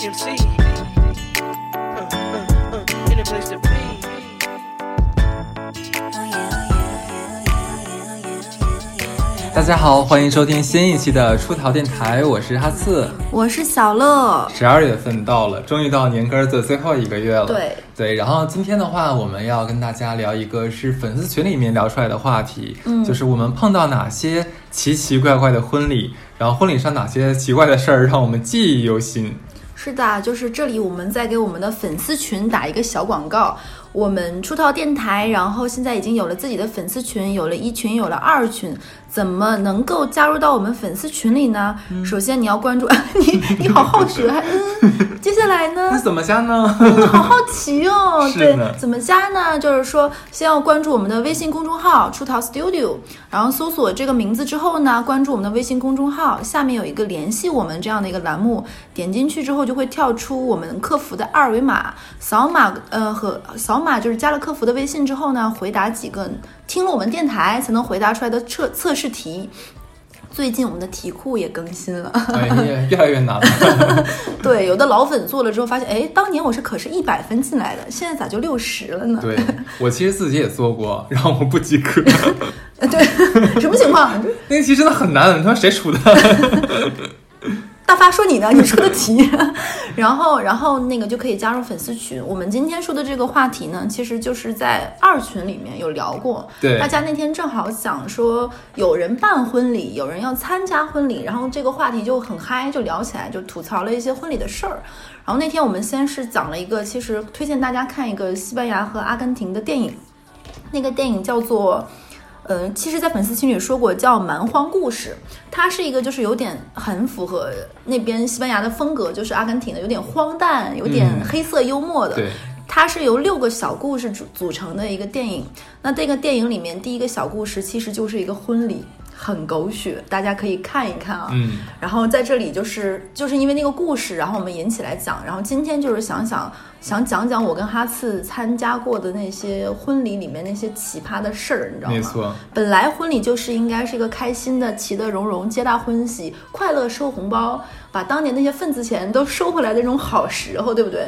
MC. Uh, uh, uh, in a place to be. 大家好，欢迎收听新一期的出逃电台，我是哈刺。我是小乐，十二月份到了，终于到年根儿的最后一个月了。对对，然后今天的话，我们要跟大家聊一个是粉丝群里面聊出来的话题，嗯就是我们碰到哪些奇奇怪怪的婚礼，然后婚礼上哪些奇怪的事儿让我们记忆犹新。是的，就是这里我们在给我们的粉丝群打一个小广告。我们出逃电台，然后现在已经有了自己的粉丝群，有了一群，有了二群。怎么能够加入到我们粉丝群里呢？嗯首先你要关注你，你好好学，嗯，接下来呢 那？怎么加呢？嗯好好奇哦，对，怎么加呢？就是说，先要关注我们的微信公众号“出逃 Studio”，然后搜索这个名字之后呢，关注我们的微信公众号，下面有一个联系我们这样的一个栏目，点进去之后就会跳出我们客服的二维码，扫码呃和扫码就是加了客服的微信之后呢，回答几个听了我们电台才能回答出来的测测试题。最近我们的题库也更新了。哎呀，越来越难了。对，有的老粉做了之后发现，哎，当年我是可是一百分进来的，现在咋就六十了呢？对我其实自己也做过，然后我不及格。呃 对，什么情况？那个题真的很难，你说谁出的？大发说你呢，你出的题，然后然后那个就可以加入粉丝群。我们今天说的这个话题呢，其实就是在二群里面有聊过。对大家那天正好想说，有人办婚礼，有人要参加婚礼，然后这个话题就很嗨，就聊起来，就吐槽了一些婚礼的事儿。然后那天我们先是讲了一个，其实推荐大家看一个西班牙和阿根廷的电影，那个电影叫做。呃，其实，在粉丝群里说过叫《蛮荒故事》，它是一个就是有点很符合那边西班牙的风格，就是阿根廷的，有点荒诞，有点嗯黑色幽默的。对，它是由六个小故事组组成的一个电影。那这个电影里面第一个小故事其实就是一个婚礼，很狗血，大家可以看一看啊。嗯，然后在这里就是就是因为那个故事，然后我们引起来讲。然后今天就是想想想讲讲我跟哈次参加过的那些婚礼里面那些奇葩的事儿，你知道吗？没错。本来婚礼就是应该是一个开心的、其乐融融、皆大欢喜、快乐收红包，把当年那些份子钱都收回来的那种好时候，对不对？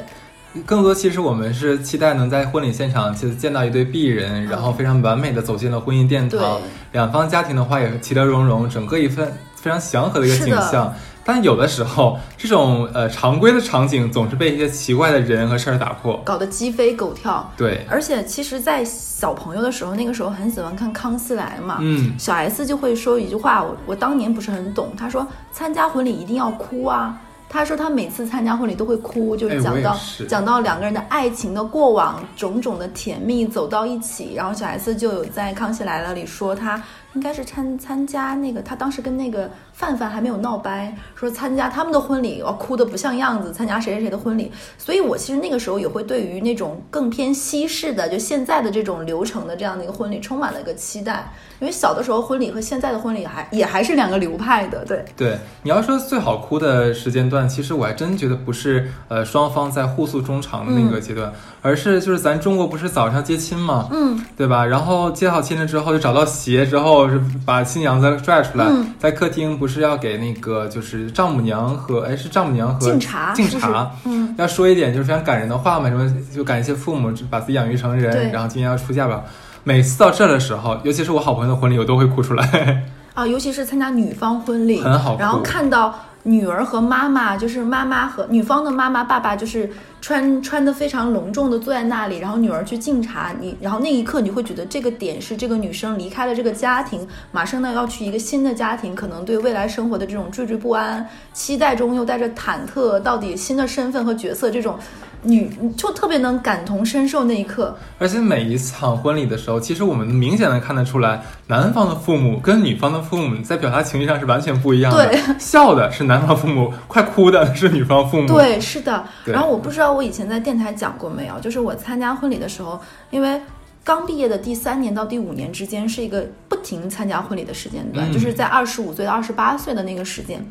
更多其实我们是期待能在婚礼现场其实见到一对璧人，然后非常完美的走进了婚姻殿堂对。两方家庭的话也其乐融融，整个一份非常祥和的一个景象。但有的时候，这种呃常规的场景总是被一些奇怪的人和事儿打破。搞得鸡飞狗跳。对，而且其实，在小朋友的时候，那个时候很喜欢看《康熙来了》嘛。嗯，小 S 就会说一句话，我我当年不是很懂。他说参加婚礼一定要哭啊。她说他每次参加婚礼都会哭，就是讲到、是讲到两个人的爱情的过往，种种的甜蜜走到一起。然后小 S 就有在《康熙来了》里说，她应该是参参加那个，他当时跟那个范范还没有闹掰，说参加他们的婚礼，我哭的不像样子，参加谁谁谁的婚礼。所以我其实那个时候也会对于那种更偏西式的，就现在的这种流程的这样的一个婚礼充满了一个期待。因为小的时候婚礼和现在的婚礼还也还是两个流派的，对。对，你要说最好哭的时间段，其实我还真觉得不是呃双方在互诉衷肠的那个阶段，而是就是咱中国不是早上接亲嘛，嗯，对吧？然后接好亲了之后，就找到鞋之后，是把新娘子拽出来，嗯在客厅不是要给那个就是丈母娘和哎是丈母娘和敬茶敬茶，嗯，要说一点就是非常感人的话嘛，什么就感谢父母把自己养育成人，然后今天要出嫁吧。每次到这儿的时候，尤其是我好朋友的婚礼，我都会哭出来。啊，尤其是参加女方婚礼，很好哭然后看到女儿和妈妈，就是妈妈和女方的妈妈、爸爸，就是穿穿的非常隆重的坐在那里，然后女儿去敬茶，你，然后那一刻你会觉得这个点是这个女生离开了这个家庭，马上呢要去一个新的家庭，可能对未来生活的这种惴惴不安，期待中又带着忐忑，到底新的身份和角色这种。女就特别能感同身受那一刻，而且每一场婚礼的时候，其实我们明显的看得出来，男方的父母跟女方的父母在表达情绪上是完全不一样的。对 笑的是男方父母，快哭的是女方父母。，对，是的。然后我不知道我以前在电台讲过没有，就是我参加婚礼的时候，因为刚毕业的第三年到第五年之间是一个不停参加婚礼的时间段，嗯就是在二十五岁到二十八岁的那个时间。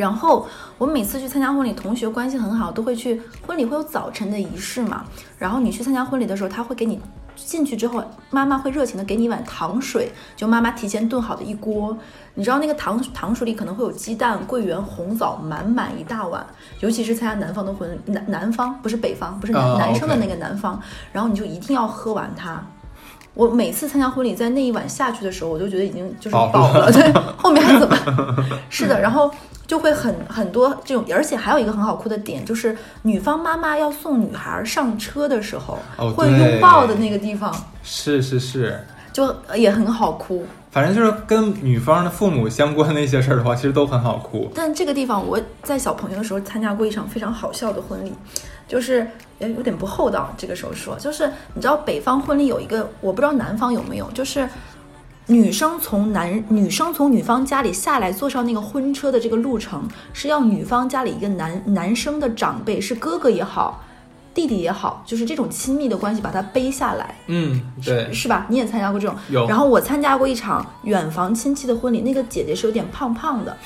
然后我每次去参加婚礼，同学关系很好，都会去婚礼会有早晨的仪式嘛。然后你去参加婚礼的时候，他会给你进去之后，妈妈会热情的给你一碗糖水，就妈妈提前炖好的一锅。你知道那个糖糖水里可能会有鸡蛋、桂圆、红枣，满满一大碗。尤其是参加南方的婚礼，南南方不是北方，不是男、生的那个南方，然后你就一定要喝完它。我每次参加婚礼，在那一晚下去的时候，我就觉得已经就是饱饱了，对，后面还怎么？是的，然后就会很很多这种，而且还有一个很好哭的点，就是女方妈妈要送女孩上车的时候，会拥抱的那个地方，是是是，就也很好哭。反正就是跟女方的父母相关的一些事儿的话，其实都很好哭。但这个地方，我在小朋友的时候参加过一场非常好笑的婚礼，就是呃有点不厚道。这个时候说，就是你知道北方婚礼有一个，我不知道南方有没有，就是女生从男女生从女方家里下来，坐上那个婚车的这个路程，是要女方家里一个男男生的长辈，是哥哥也好，弟弟也好，就是这种亲密的关系，把他背下来。嗯，对，是吧？你也参加过这种？有然后我参加过一场远房亲戚的婚礼，那个姐姐是有点胖胖的，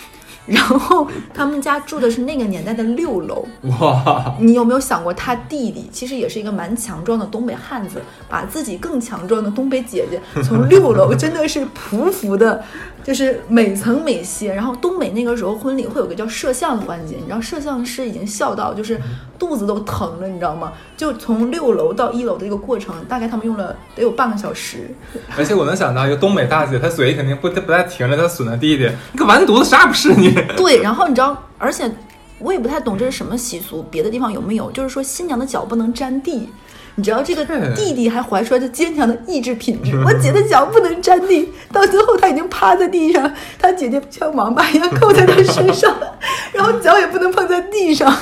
然后他们家住的是那个年代的六楼。哇，你有没有想过，他弟弟其实也是一个蛮强壮的东北汉子，把自己更强壮的东北姐姐从六楼真的是匍匐的，就是每层每歇。然后东北那个时候婚礼会有个叫摄像的环节，你知道摄像师已经笑到就是肚子都疼了，你知道吗？就从六楼到一楼的一个过程，大概他们用了得有半个小时。而且我能想到一个东北大姐，她嘴肯定不不带停的，她损她弟弟，你个完犊子，啥也不是你。对，然后你知道，而且我也不太懂这是什么习俗，别的地方有没有？就是说新娘的脚不能沾地。你知道这个弟弟还怀揣着坚强的意志品质，我姐的脚不能沾地，到最后他已经趴在地上，他姐姐像王八一样扣在他身上，然后脚也不能碰在地上。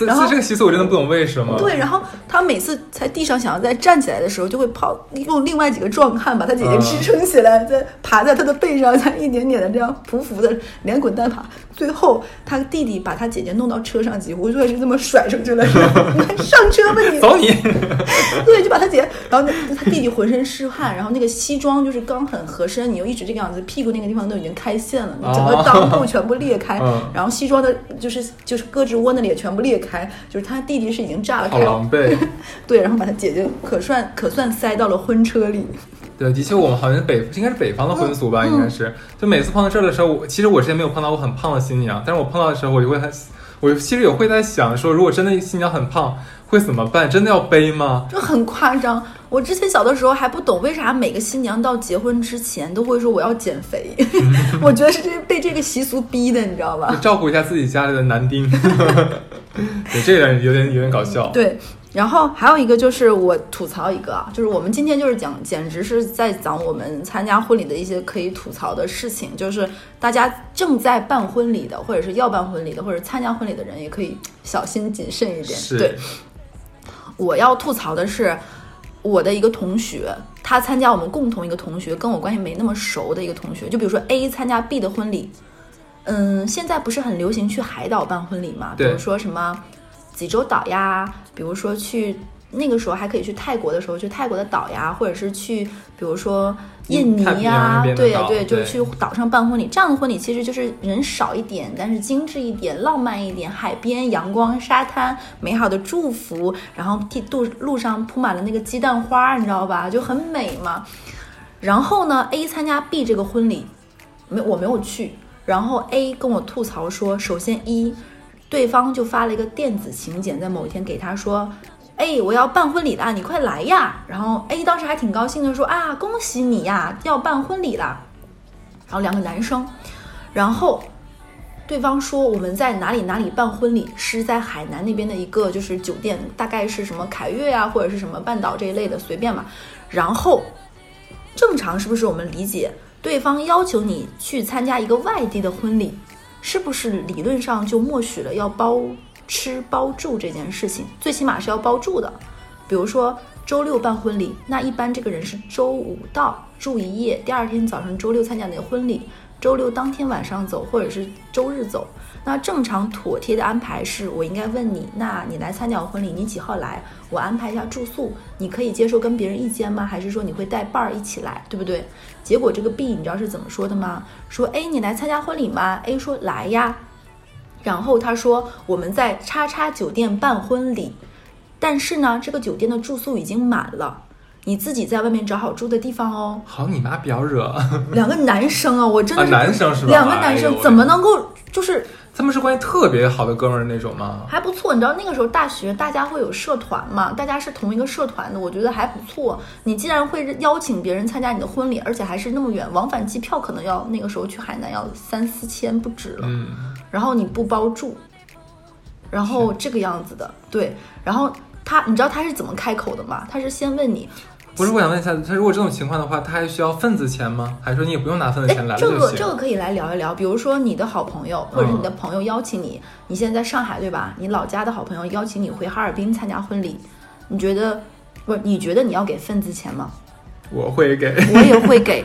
然后这这个习俗我真的不懂为什么。对，然后他每次在地上想要再站起来的时候，就会跑用另外几个壮汉把他姐姐支撑起来，再爬在他的背上，再一点点的这样匍匐的连滚带爬。最后他弟弟把他姐姐弄到车上，几乎就是这么甩出去了，上车吧你。走你！对，就把他姐，然后他弟弟浑身是汗，然后那个西装就是刚很合身，你又一直这个样子，屁股那个地方都已经开线了，你整个哦裆部全部裂开，嗯然后西装的就是就是胳肢窝那里也全部裂开，就是他弟弟是已经炸了好开，狼狈。对，然后把他姐姐可算可算塞到了婚车里。对，的确，我们好像北，应该是北方的婚俗吧，嗯应该是。就每次碰到这儿的时候，我其实我之前没有碰到过很胖的新娘，但是我碰到的时候，我就会很，我其实也会在想说，如果真的新娘很胖，会怎么办？真的要背吗？这很夸张。我之前小的时候还不懂为啥每个新娘到结婚之前都会说我要减肥，我觉得是这被这个习俗逼的，你知道吧？照顾一下自己家里的男丁。对，这个有点有点搞笑。对，然后还有一个就是我吐槽一个啊，就是我们今天就是讲，简直是在讲我们参加婚礼的一些可以吐槽的事情，就是大家正在办婚礼的，或者是要办婚礼的，或者参加婚礼的人，也可以小心谨慎一点。对，我要吐槽的是。我的一个同学，他参加我们共同一个同学，跟我关系没那么熟的一个同学，就比如说 A 参加 B 的婚礼，嗯，现在不是很流行去海岛办婚礼嘛？比如说什么济州岛呀，比如说去那个时候还可以去泰国的时候去泰国的岛呀，或者是去比如说印尼呀对对，就是去岛上办婚礼。这样的婚礼其实就是人少一点，但是精致一点、浪漫一点，海边、阳光、沙滩、美好的祝福，然后地路路上铺满了那个鸡蛋花，你知道吧？就很美嘛。然后呢，A 参加 B 这个婚礼，没我没有去。然后 A 跟我吐槽说，首先一，对方就发了一个电子请柬，在某一天给他说，哎，我要办婚礼啦，你快来呀！然后 A 当时还挺高兴的说啊，恭喜你呀，要办婚礼啦。然后两个男生，然后对方说我们在哪里哪里办婚礼，是在海南那边的一个就是酒店，大概是什么凯悦啊，或者是什么半岛这一类的，随便嘛。然后正常是不是我们理解，对方要求你去参加一个外地的婚礼，是不是理论上就默许了要包吃包住这件事情？最起码是要包住的。比如说周六办婚礼，那一般这个人是周五到住一夜，第二天早上周六参加那个婚礼，周六当天晚上走，或者是周日走。那正常妥帖的安排是我应该问你，那你来参加我婚礼，你几号来？我安排一下住宿，你可以接受跟别人一间吗？还是说你会带伴儿一起来，对不对？结果这个 B 你知道是怎么说的吗？说 A 你来参加婚礼吗？A 说来呀，然后他说我们在叉叉酒店办婚礼，但是呢，这个酒店的住宿已经满了。你自己在外面找好住的地方哦。好，你妈不要惹，两个男生啊，我真的男生是吧两个男生怎么能够就是他们是关系特别好的哥们儿那种吗？还不错？你知道那个时候大学大家会有社团嘛，大家是同一个社团的，我觉得还不错。你既然会邀请别人参加你的婚礼，而且还是那么远，往返机票可能要那个时候去海南要三四千不止了。嗯，然后你不包住，然后这个样子的，对，然后他，你知道他是怎么开口的吗？他是先问你，不是，我想问一下，他如果这种情况的话，他还需要份子钱吗？还是说你也不用拿份子哎钱来，了这？个这个可以来聊一聊，比如说你的好朋友或者是你的嗯朋友邀请你，你现在在上海对吧？你老家的好朋友邀请你回哈尔滨参加婚礼，你觉得不是？你觉得你要给份子钱吗？我会给。我也会给，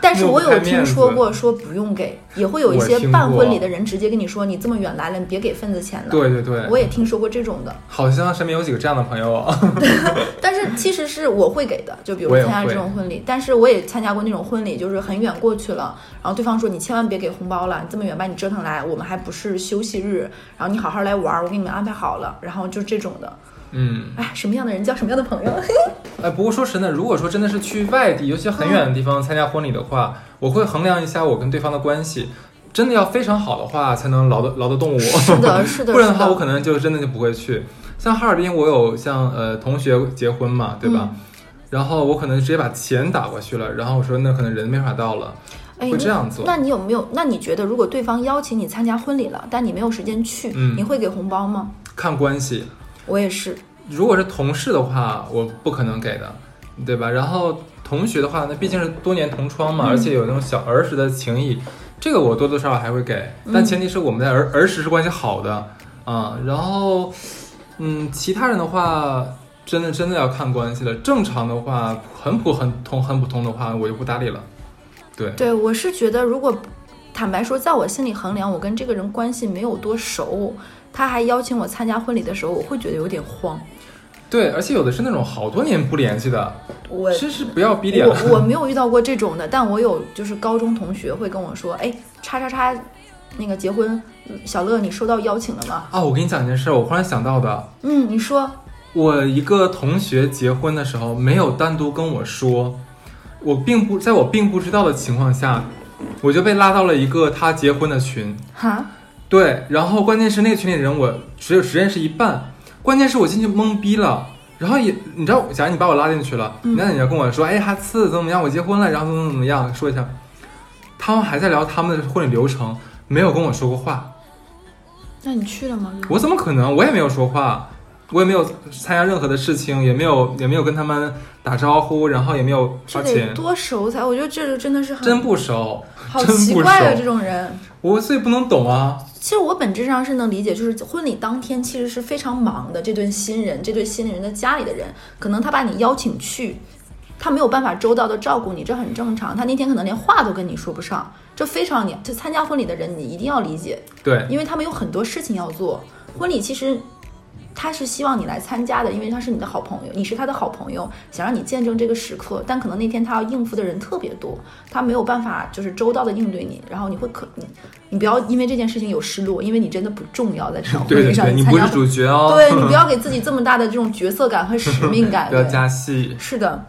但是我有听说过说不用给，也会有一些办婚礼的人直接跟你说，你这么远来了，你别给份子钱了。对对对，我也听说过这种的。好像身边有几个这样的朋友啊。但是其实是我会给的，就比如参加这种婚礼，但是我也参加过那种婚礼，就是很远过去了，然后对方说你千万别给红包了，你这么远把你折腾来，我们还不是休息日，然后你好好来玩儿，我给你们安排好了，然后就这种的，嗯，哎，什么样的人交什么样的朋友，哎，不过说实在，如果说真的是去外地，尤其很远的地方参加婚礼的话，我会衡量一下我跟对方的关系，真的要非常好的话，才能劳得劳得动我。是的，是的，不然的话，我可能就真的就不会去。像哈尔滨，我有像呃同学结婚嘛，对吧？嗯然后我可能直接把钱打过去了，然后我说那可能人没法到了，哎，会这样做那。那你有没有？那你觉得，如果对方邀请你参加婚礼了，但你没有时间去，嗯你会给红包吗？看关系，我也是，如果是同事的话，我不可能给的，对吧？然后同学的话，那毕竟是多年同窗嘛，嗯而且有那种小儿时的情谊，这个我多多少少还会给，但嗯前提是我们在儿儿时是关系好的啊。然后，嗯，其他人的话，真的真的要看关系了。正常的话，很普很通很普通的话，我就不搭理了。对，对我是觉得，如果坦白说，在我心里衡量，我跟这个人关系没有多熟，他还邀请我参加婚礼的时候，我会觉得有点慌。对，而且有的是那种好多年不联系的，我真是不要逼脸。我我没有遇到过这种的，但我有就是高中同学会跟我说，哎，叉叉叉，那个结婚，嗯小乐你收到邀请了吗？啊，我跟你讲一件事，我忽然想到的，嗯，你说，我一个同学结婚的时候没有单独跟我说，我并不在我并不知道的情况下，我就被拉到了一个他结婚的群。哈，对，然后关键是那个群里的人我只有只认识一半，关键是我进去懵逼了。然后也，你知道，假如你把我拉进去了，嗯那你要跟我说，哎，哈次怎么怎么样，我结婚了，然后怎么怎么样，说一下。他们还在聊他们的婚礼流程，没有跟我说过话。那你去了吗？我怎么可能？我也没有说话，我也没有参加任何的事情，也没有也没有跟他们打招呼，然后也没有花钱，多熟才？我觉得这个真的是很真不熟，好奇怪啊，这种人。我自己不能懂啊。其实我本质上是能理解，就是婚礼当天其实是非常忙的。这对新人，这对新人的家里的人，可能他把你邀请去，他没有办法周到的照顾你，这很正常。他那天可能连话都跟你说不上，这非常你就参加婚礼的人，你一定要理解，对，因为他们有很多事情要做。婚礼其实他是希望你来参加的，因为他是你的好朋友，你是他的好朋友，想让你见证这个时刻。但可能那天他要应付的人特别多，他没有办法就是周到的应对你，然后你会可你你不要因为这件事情有失落，因为你真的不重要，在这场婚礼上对对对，你参加婚不是主角哦，对你不要 给自己这么大的这种角色感和使命感。不要对加戏，是的，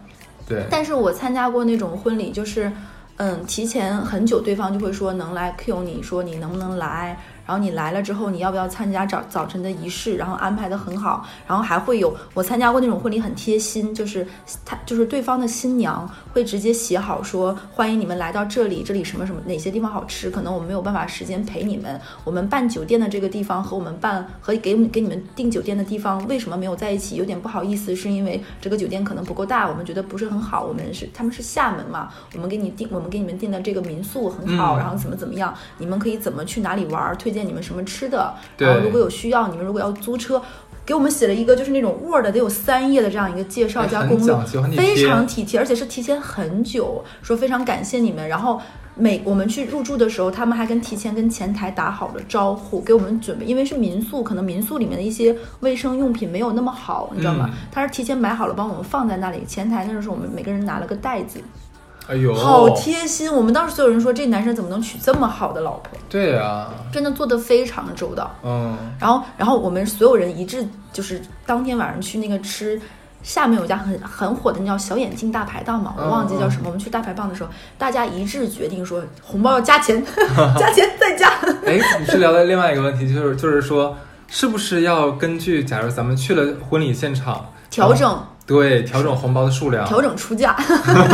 对，但是我参加过那种婚礼，就是，嗯，提前很久，对方就会说能来 Q 你说你能不能来，然后你来了之后，你要不要参加早早晨的仪式，然后安排的很好，然后还会有我参加过那种婚礼很贴心，就是他就是对方的新娘会直接写好说欢迎你们来到这里，这里什么什么哪些地方好吃，可能我们没有办法时间陪你们，我们办酒店的这个地方和我们办和给给你们订酒店的地方为什么没有在一起，有点不好意思，是因为这个酒店可能不够大，我们觉得不是很好，我们是他们是厦门嘛，我们给你订我们给你们订的这个民宿很好，嗯。然后怎么怎么样，你们可以怎么去哪里玩儿，推荐你们什么吃的，然后如果有需要，你们如果要租车。给我们写了一个就是那种 Word 得有三页的这样一个介绍哎加攻略非常体贴，而且是提前很久，说非常感谢你们。然后每我们去入住的时候，他们还跟提前跟前台打好了招呼，给我们准备，因为是民宿，可能民宿里面的一些卫生用品没有那么好，你知道吗？嗯他是提前买好了，帮我们放在那里。前台那时候我们每个人拿了个袋子，哎呦，好贴心。我们当时所有人说，这男生怎么能娶这么好的老婆？对呀、真的做得非常周到。嗯，然后，然后我们所有人一致就是当天晚上去那个吃下面有家很很火的，那叫小眼镜大排档嘛，我忘记叫什么。我们去大排档的时候，大家一致决定说红包要加钱，加钱再加。哎，你是聊的另外一个问题，就是就是说，是不是要根据，假如咱们去了婚礼现场，调整对调整红包的数量，调整出价。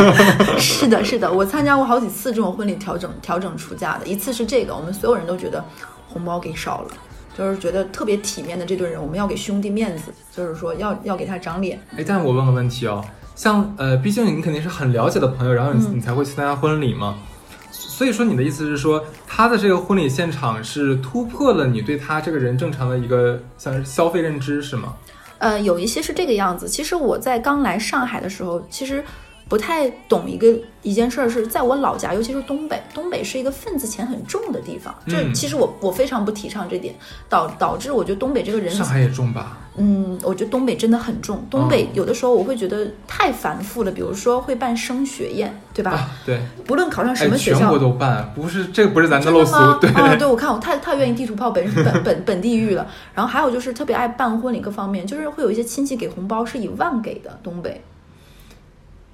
是的，是的，我参加过好几次这种婚礼调整调整出价的，一次是这个，我们所有人都觉得红包给少了。就是觉得特别体面的这对人，我们要给兄弟面子，就是说要要给他长脸。哎，但我问个问题哦，像呃，毕竟你肯定是很了解的朋友，然后你、你才会去参加婚礼嘛。所以说，你的意思是说，他的这个婚礼现场是突破了你对他这个人正常的一个像是消费认知，是吗？呃，有一些是这个样子。其实我在刚来上海的时候，其实不太懂一个一件事儿，是在我老家，尤其是东北，东北是一个份子钱很重的地方。这嗯其实我我非常不提倡这点，导导致我觉得东北这个人上海也重吧？嗯，我觉得东北真的很重。东北有的时候我会觉得太繁复了，比如说会办升学宴，对吧？啊，对，不论考上什哎，么学校，全国都办，不是这个不是咱陋俗真的吗？，对啊，对，我看我太太愿意地图炮本本本本地域了。然后还有就是特别爱办婚礼，各方面就是会有一些亲戚给红包是以万给的，东北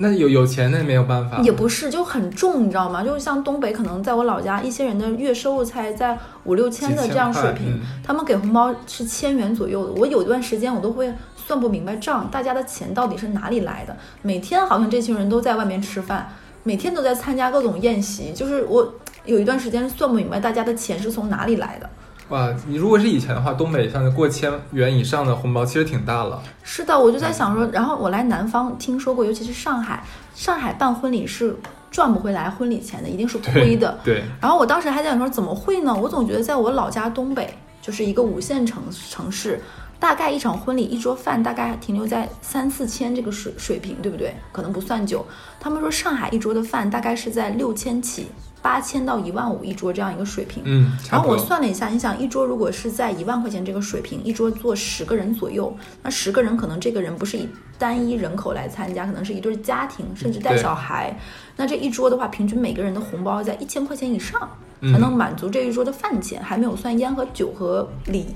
那有有钱的没有办法，也不是就很重，你知道吗？就是像东北，可能在我老家，一些人的月收入才在五六千的这样水平，嗯他们给红包是千元左右的。我有一段时间我都会算不明白账，大家的钱到底是哪里来的？每天好像这群人都在外面吃饭，每天都在参加各种宴席，就是我有一段时间算不明白大家的钱是从哪里来的。哇，你如果是以前的话，东北像过千元以上的红包其实挺大了。是的，我就在想说，然后我来南方听说过，尤其是上海，上海办婚礼是赚不回来婚礼钱的，一定是亏的。对，然后我当时还在想说，怎么会呢？我总觉得在我老家东北，就是一个五线城城市，大概一场婚礼一桌饭大概停留在三四千这个水水平，对不对？可能不算久。他们说上海一桌的饭大概是在六千起，八千到一万五一桌这样一个水平。嗯，然后我。算了一下，你想一桌如果是在一万块钱这个水平，一桌坐十个人左右，那十个人可能这个人不是以单一人口来参加，可能是一对家庭，甚至带小孩。那这一桌的话，平均每个人的红包在一千块钱以上，嗯才能满足这一桌的饭钱，还没有算烟和酒和礼，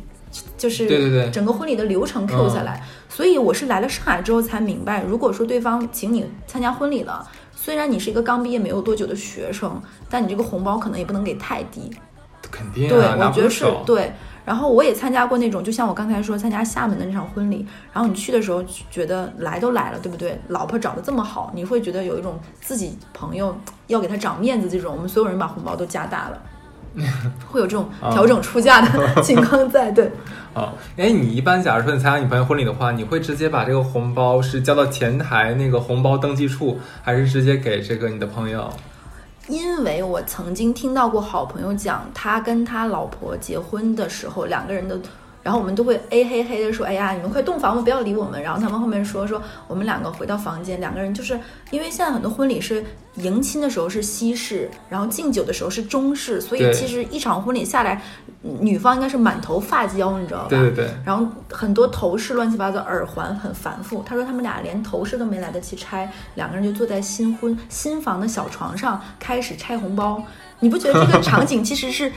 就是对对对整个婚礼的流程 Q 下来。所以我是来了上海之后才明白，如果说对方请你参加婚礼了。虽然你是一个刚毕业没有多久的学生，但你这个红包可能也不能给太低，肯定对，我觉得是。对。然后我也参加过那种，就像我刚才说参加厦门的那场婚礼，然后你去的时候觉得来都来了，对不对？老婆找的这么好，你会觉得有一种自己朋友要给他长面子这种，我们所有人把红包都加大了，会有这种啊调整出价的情况在。对，啊，哎，你一般假如说你参加你朋友婚礼的话，你会直接把这个红包是交到前台那个红包登记处，还是直接给这个你的朋友？因为我曾经听到过好朋友讲，他跟他老婆结婚的时候，两个人的，然后我们都会哎嘿嘿的说，哎呀，你们快洞房吧，不要理我们。然后他们后面说说，我们两个回到房间，两个人就是因为现在很多婚礼是迎亲的时候是西式，然后敬酒的时候是中式，所以其实一场婚礼下来，女方应该是满头发胶，你知道吧？对对对，然后很多头饰乱七八糟，耳环很繁复。他说他们俩连头饰都没来得及拆，两个人就坐在新婚新房的小床上开始拆红包。你不觉得这个场景其实是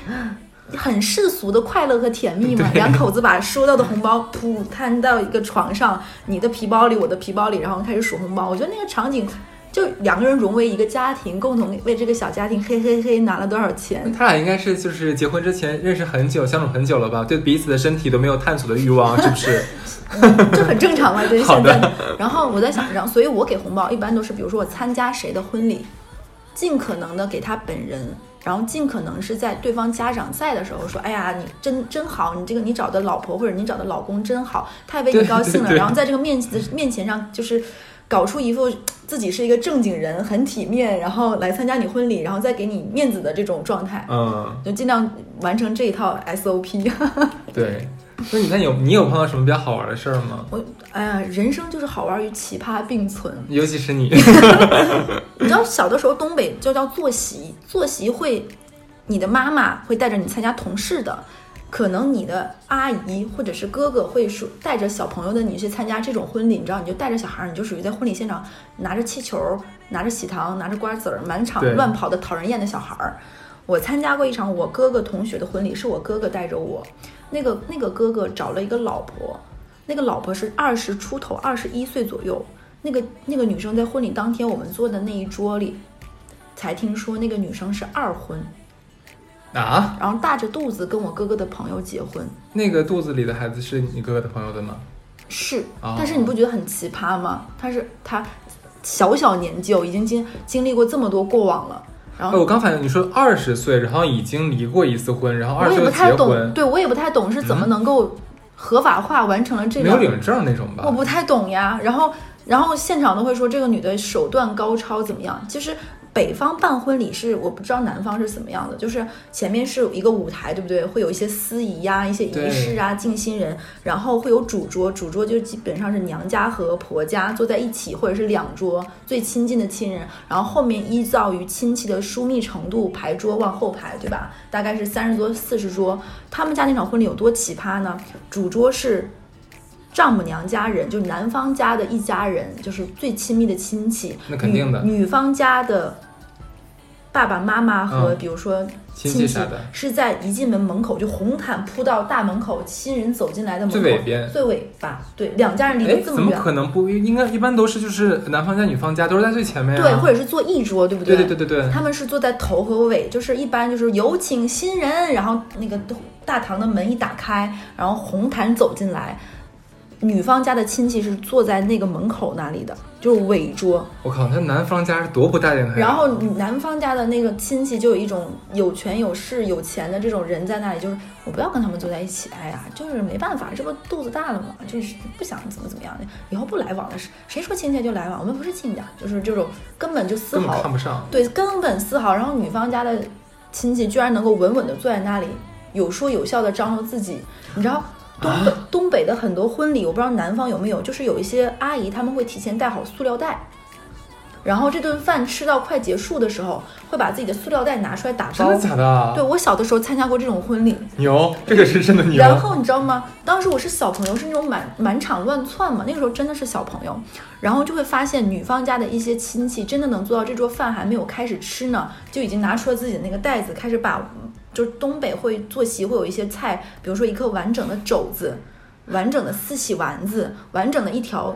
很世俗的快乐和甜蜜嘛？两口子把收到的红包噗摊到一个床上，你的皮包里，我的皮包里，然后开始数红包。我觉得那个场景。就两个人融为一个家庭，共同为这个小家庭嘿嘿嘿拿了多少钱？他俩应该是就是结婚之前认识很久，相处很久了吧？对彼此的身体都没有探索的欲望，是不是？这很正常嘛，对现在。然后我在想，然后所以我给红包一般都是，比如说我参加谁的婚礼，尽可能的给他本人，然后尽可能是在对方家长在的时候说，哎呀，你真真好，你这个你找的老婆或者你找的老公真好，太为你高兴了。然后在这个面子面前上就是。搞出一副自己是一个正经人，很体面，然后来参加你婚礼，然后再给你面子的这种状态，嗯，就尽量完成这一套 SOP。对。那你看有你有碰到什么比较好玩的事儿吗？我哎呀，人生就是好玩与奇葩并存。尤其是你，你知道小的时候东北就叫坐席，坐席会，你的妈妈会带着你参加同事的，可能你的阿姨或者是哥哥会说带着小朋友的你去参加这种婚礼，你知道你就带着小孩儿，你就属于在婚礼现场拿着气球、拿着喜糖、拿着瓜子儿，满场乱跑的讨人厌的小孩儿。我参加过一场我哥哥同学的婚礼，是我哥哥带着我，那个那个哥哥找了一个老婆，那个老婆是二十出头，二十一岁左右。那个那个女生在婚礼当天，我们坐的那一桌里，才听说那个女生是二婚，啊，然后大着肚子跟我哥哥的朋友结婚。那个肚子里的孩子是你哥哥的朋友的吗？是哦，但是你不觉得很奇葩吗？他是他小小年纪哦，已经经经历过这么多过往了，然哎，后我刚反应你说二十岁，然后已经离过一次婚，然后二我也十岁不太懂，结婚，对我也不太懂是怎么能够合法化完成了这个，没有领证那种吧？我不太懂呀。然后然后现场都会说这个女的手段高超怎么样？其实。北方办婚礼是我不知道南方是怎么样的，就是前面是一个舞台，对不对？会有一些司仪呀、一些仪式啊、敬新人，然后会有主桌，主桌就基本上是娘家和婆家坐在一起，或者是两桌最亲近的亲人，然后后面依照于亲戚的疏密程度排桌往后排，对吧？大概是三十桌、四十桌。他们家那场婚礼有多奇葩呢？主桌是丈母娘家人，就是男方家的一家人，就是最亲密的亲戚。那肯定的。女女方家的爸爸妈妈和嗯。比如说亲戚戚啥的。是在一进门门口就红毯铺到大门口，新人走进来的门口最尾边。最尾巴，对，两家人离哎得，这么远，怎么可能不应该？一般都是就是男方家女方家都是在最前面呀、对，或者是坐一桌，对不对？对对对对对，他们是坐在头和尾，就是一般就是有请新人，然后那个大堂的门一打开，然后红毯走进来，女方家的亲戚是坐在那个门口那里的，就是尾桌。我靠，那男方家是多不待见他呀！然后男方家的那个亲戚就有一种有权有势有钱的这种人在那里，就是我不要跟他们坐在一起，哎呀，就是没办法，这不肚子大了嘛，就是不想怎么怎么样的，以后不来往了，谁谁说亲戚就来往，我们不是亲家，就是这种根本就丝毫看不上。对，根本丝毫。然后女方家的亲戚居然能够稳稳的坐在那里，有说有笑的张罗自己。你知道东北、东北的很多婚礼，我不知道南方有没有，就是有一些阿姨他们会提前带好塑料袋。然后这顿饭吃到快结束的时候，会把自己的塑料袋拿出来打包真的。假的？对，我小的时候参加过这种婚礼，牛，这个是真的牛。然后你知道吗？当时我是小朋友，是那种满满场乱窜嘛，那个时候真的是小朋友，然后就会发现女方家的一些亲戚真的能做到这桌饭还没有开始吃呢，就已经拿出了自己的那个袋子，开始把，就是东北会坐席会有一些菜，比如说一颗完整的肘子，完整的四喜丸子，完整的一条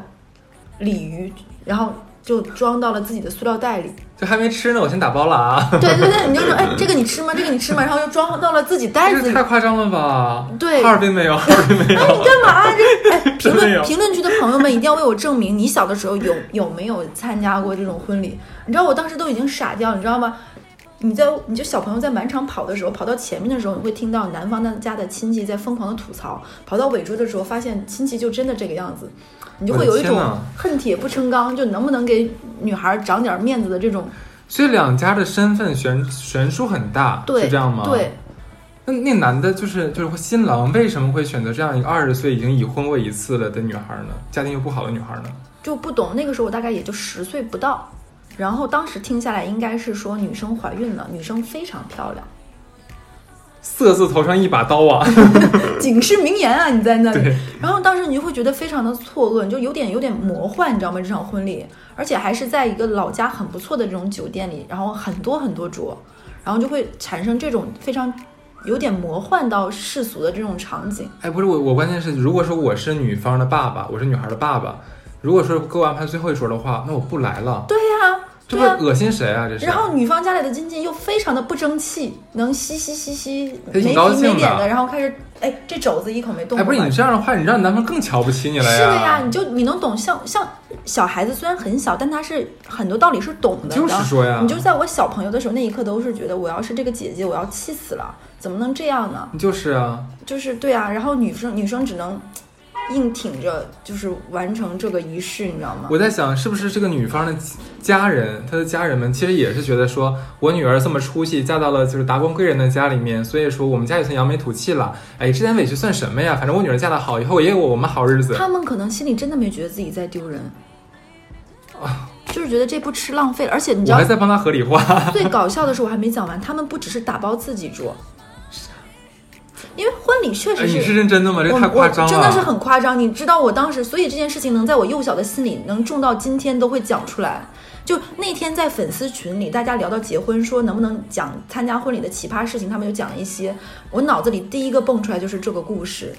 鲤鱼，然后就装到了自己的塑料袋里。就还没吃呢，我先打包了啊！对对对，你就说，哎，这个你吃吗？这个你吃吗？然后就装到了自己袋子里太。夸张了吧？对哈尔滨没有，哈尔滨没有。你干嘛？这哎，评论评论区的朋友们一定要为我证明，你小的时候有有没有参加过这种婚礼？你知道我当时都已经傻掉，你知道吗？你在你就小朋友在满场跑的时候，跑到前面的时候，你会听到男方的家的亲戚在疯狂的吐槽；跑到尾追的时候，发现亲戚就真的这个样子，你就会有一种恨铁不成钢，就能不能给女孩长点面子的这种。所以两家的身份悬悬殊很大，是这样吗？。对，那那男的就是就是新郎为什么会选择这样一个二十岁已经已婚过一次了的女孩呢？家庭又不好的女孩呢？就不懂。那个时候我大概也就十岁不到，然后当时听下来应该是说女生怀孕了，女生非常漂亮。色字头上一把刀啊！警示名言啊！你在那里，然后当时你就会觉得非常的错愕，你就有点有点魔幻，你知道吗？这场婚礼，而且还是在一个老家很不错的这种酒店里，然后很多很多桌，然后就会产生这种非常有点魔幻到世俗的这种场景。哎，不是我，我关键是，如果说我是女方的爸爸，我是女孩的爸爸，如果说给我安排最后一桌的话，那我不来了，对呀、这对呀、不恶心谁啊？这是。然后女方家里的经济又非常的不争气，能嘻嘻嘻嘻没高兴的皮没脸的，然后开始哎这肘子一口没动哎，不是你这样的话，你让男方更瞧不起你了呀是的呀，你就你能懂，像像小孩子虽然很小，但他是很多道理是懂的。就是说呀你就在我小朋友的时候，那一刻都是觉得我要是这个姐姐，我要气死了，怎么能这样呢？就是啊，就是对啊，然后女生女生只能硬挺着，就是完成这个仪式，你知道吗？我在想，是不是这个女方的家人，她的家人们其实也是觉得说，我女儿这么出息，嫁到了就是达官贵人的家里面，所以说我们家也算扬眉吐气了。哎，这点委屈算什么呀？反正我女儿嫁得好，以后也有我们好日子。他们可能心里真的没觉得自己在丢人，啊就是觉得这不吃浪费了，而且你知道我还在帮她合理化。最搞笑的是，我还没讲完，他们不只是打包自己桌，因为婚礼确哎，实你是认真的吗？这个太夸张了。真的是很夸张。你知道我当时，所以这件事情能在我幼小的心里能种到今天都会讲出来。就那天在粉丝群里，大家聊到结婚，说能不能讲参加婚礼的奇葩事情，他们就讲了一些。我脑子里第一个蹦出来就是这个故事，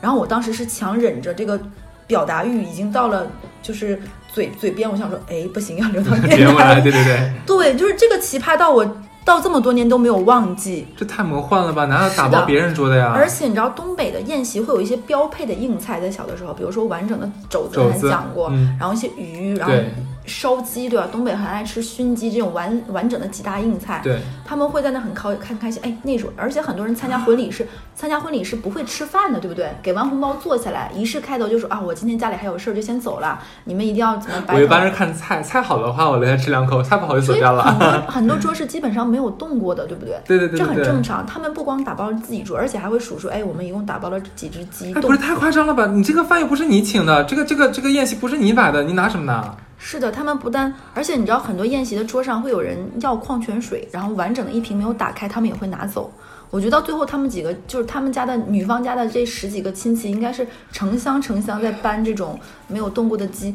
然后我当时是强忍着这个表达欲，已经到了就是嘴嘴边，我想说，哎，不行，要留到节电目来，对对对，对，就是这个奇葩到我到这么多年都没有忘记。这太魔幻了吧？难道打包别人桌的呀？而且你知道东北的宴席会有一些标配的硬菜，在小的时候，比如说完整的肘子，还讲过，嗯然后一些鱼，然后对烧鸡，对吧？东北很爱吃熏鸡这种完完整的几大硬菜，对，他们会在那很开看开心，哎，那种，而且很多人参加婚礼是参加婚礼是不会吃饭的，对不对？给完红包坐下来，仪式开头就说啊，我今天家里还有事儿，就先走了，你们一定要怎么摆好我一般是看菜，菜好的话我留下吃两口，菜不好就走掉很多了。很多桌是基本上没有动过的，对不对？对对对这很正常。他们不光打包自己桌，而且还会数说，哎，我们一共打包了几只鸡，哎，不是太夸张了吧？你这个饭又不是你请的，这个这个这个宴席不是你摆的，你拿什么拿？是的，他们不但，而且你知道，很多宴席的桌上会有人要矿泉水，然后完整的一瓶没有打开，他们也会拿走。我觉得到最后，他们几个就是他们家的女方家的这十几个亲戚，应该是成箱成箱在搬这种没有动过的鸡。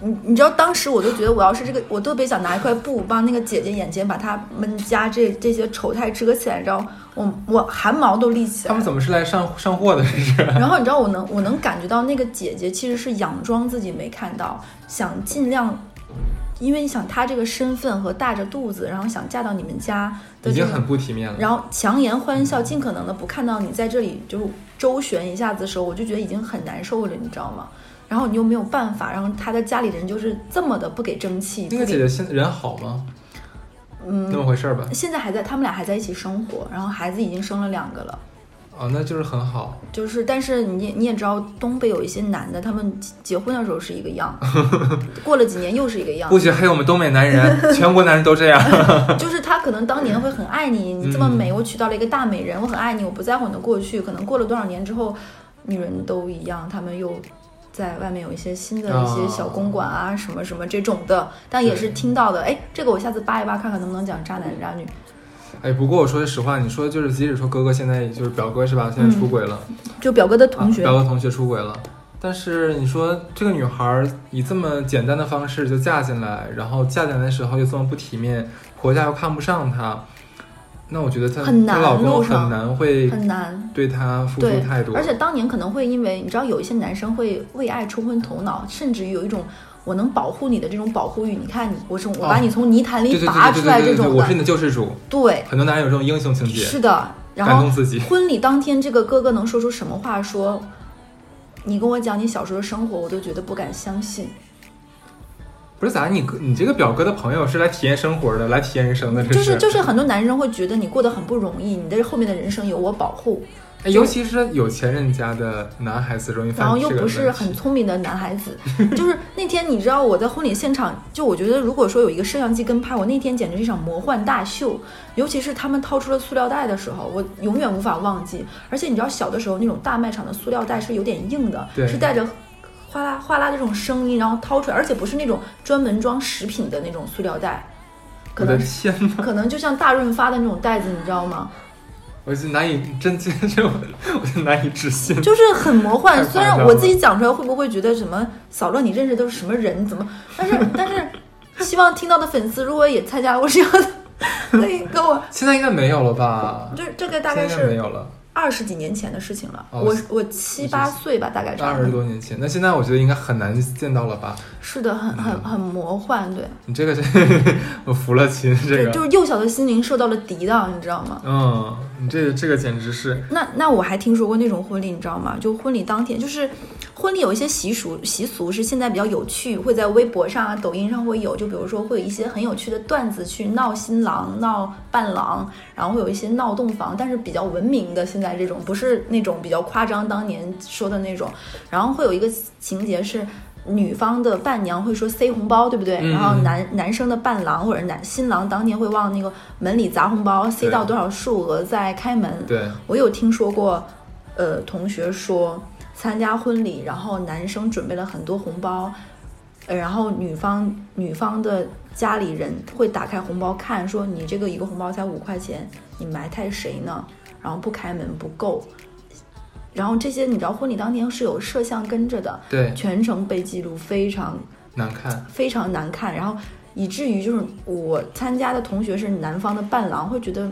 你你知道，当时我就觉得，我要是这个，我特别想拿一块布帮那个姐姐眼前把他们家这这些丑态遮起来，你知道，我我汗毛都立起来。他们怎么是来上上货的？这是？然后你知道我能我能感觉到那个姐姐其实是佯装自己没看到，想尽量，因为你想她这个身份和大着肚子，然后想嫁到你们家的这种，已经很不体面了。然后强颜欢笑，尽可能的不看到你在这里就周旋一下子的时候，我就觉得已经很难受了，你知道吗？然后你又没有办法，然后她的家里人就是这么的不给争气，那个姐姐现在人好吗？嗯，那么回事儿吧。现在还在，他们俩还在一起生活，然后孩子已经生了两个了。哦，那就是很好。就是，但是你你也知道，东北有一些男的，他们结结婚的时候是一个样，过了几年又是一个样不，许黑我们东北男人，全国男人都这样。就是他可能当年会很爱你，你这么美，我娶到了一个大美人，我很爱你，我不在乎你的过去。可能过了多少年之后，女人都一样，他们又在外面有一些新的一些小公馆啊，什么什么这种的，但也是听到的。哎，这个我下次扒一扒，看看能不能讲渣男渣女。哎，不过我说句实话，你说就是，即使说哥哥现在就是表哥是吧？现在出轨了，就表哥的同学啊，表哥同学出轨了。但是你说这个女孩儿以这么简单的方式就嫁进来，然后嫁进来的时候又这么不体面，婆家又看不上她，那我觉得她老公很难会很难。对她付出太多。而且当年可能会因为你知道，有一些男生会为爱冲昏头脑，甚至于有一种我能保护你的这种保护欲。你看你，我从我把你从泥潭里拔出来这种的我是，你的救世主。对，很多男人有这种英雄情节，是的。然后。婚礼当天，这个哥哥能说出什么话说？你跟我讲你小时候的生活，我都觉得不敢相信。不是咋？你哥你这个表哥的朋友是来体验生活的，来体验人生的，这就是就是很多男生会觉得你过得很不容易，你的后面的人生有我保护，哎，尤其是有钱人家的男孩子容易犯然后又不是很聪明的男孩子，就是那天你知道我在婚礼现场，就我觉得如果说有一个摄像机跟拍，我那天简直是一场魔幻大秀。尤其是他们掏出了塑料袋的时候，我永远无法忘记。而且你知道小的时候那种大卖场的塑料袋是有点硬的，是带着哗啦哗啦这种声音，然后掏出来，而且不是那种专门装食品的那种塑料袋，可能！可能就像大润发的那种袋子，你知道吗？我就难以真这这，我就难以置信。就是很魔幻。虽然我自己讲出来会不会觉得什么扫乐你认识都是什么人怎么，但是但是希望听到的粉丝如果也参加过这样的，可以跟我，现在应该没有了吧？这这个大概现在没是有了，二十几年前的事情了。哦我我七八岁吧，大概差二十多。年前。那现在我觉得应该很难见到了吧？是的，很很嗯很魔幻，对你这个是，我服了亲，这对，个，就是幼小的心灵受到了涤荡，你知道吗？嗯，你这个这个简直是，那那我还听说过那种婚礼，你知道吗？就婚礼当天，就是婚礼有一些习俗习俗是现在比较有趣，会在微博上啊、抖音上会有，就比如说会有一些很有趣的段子去闹新郎、闹伴郎，然后会有一些闹洞房，但是比较文明的，现在这种不是那种比较夸张当年说的那种，然后会有一个情节是。女方的伴娘会说塞红包，对不对？嗯然后男男生的伴郎或者男新郎当年会往那个门里砸红包，塞到多少数额再开门。对，我有听说过，呃，同学说参加婚礼，然后男生准备了很多红包，呃，然后女方女方的家里人会打开红包看，说你这个一个红包才五块钱，你埋汰谁呢？然后不开门不够。然后这些你知道，婚礼当天是有摄像跟着的，对，全程被记录，非常难看。非常难看，然后以至于就是我参加的同学是男方的伴郎，会觉得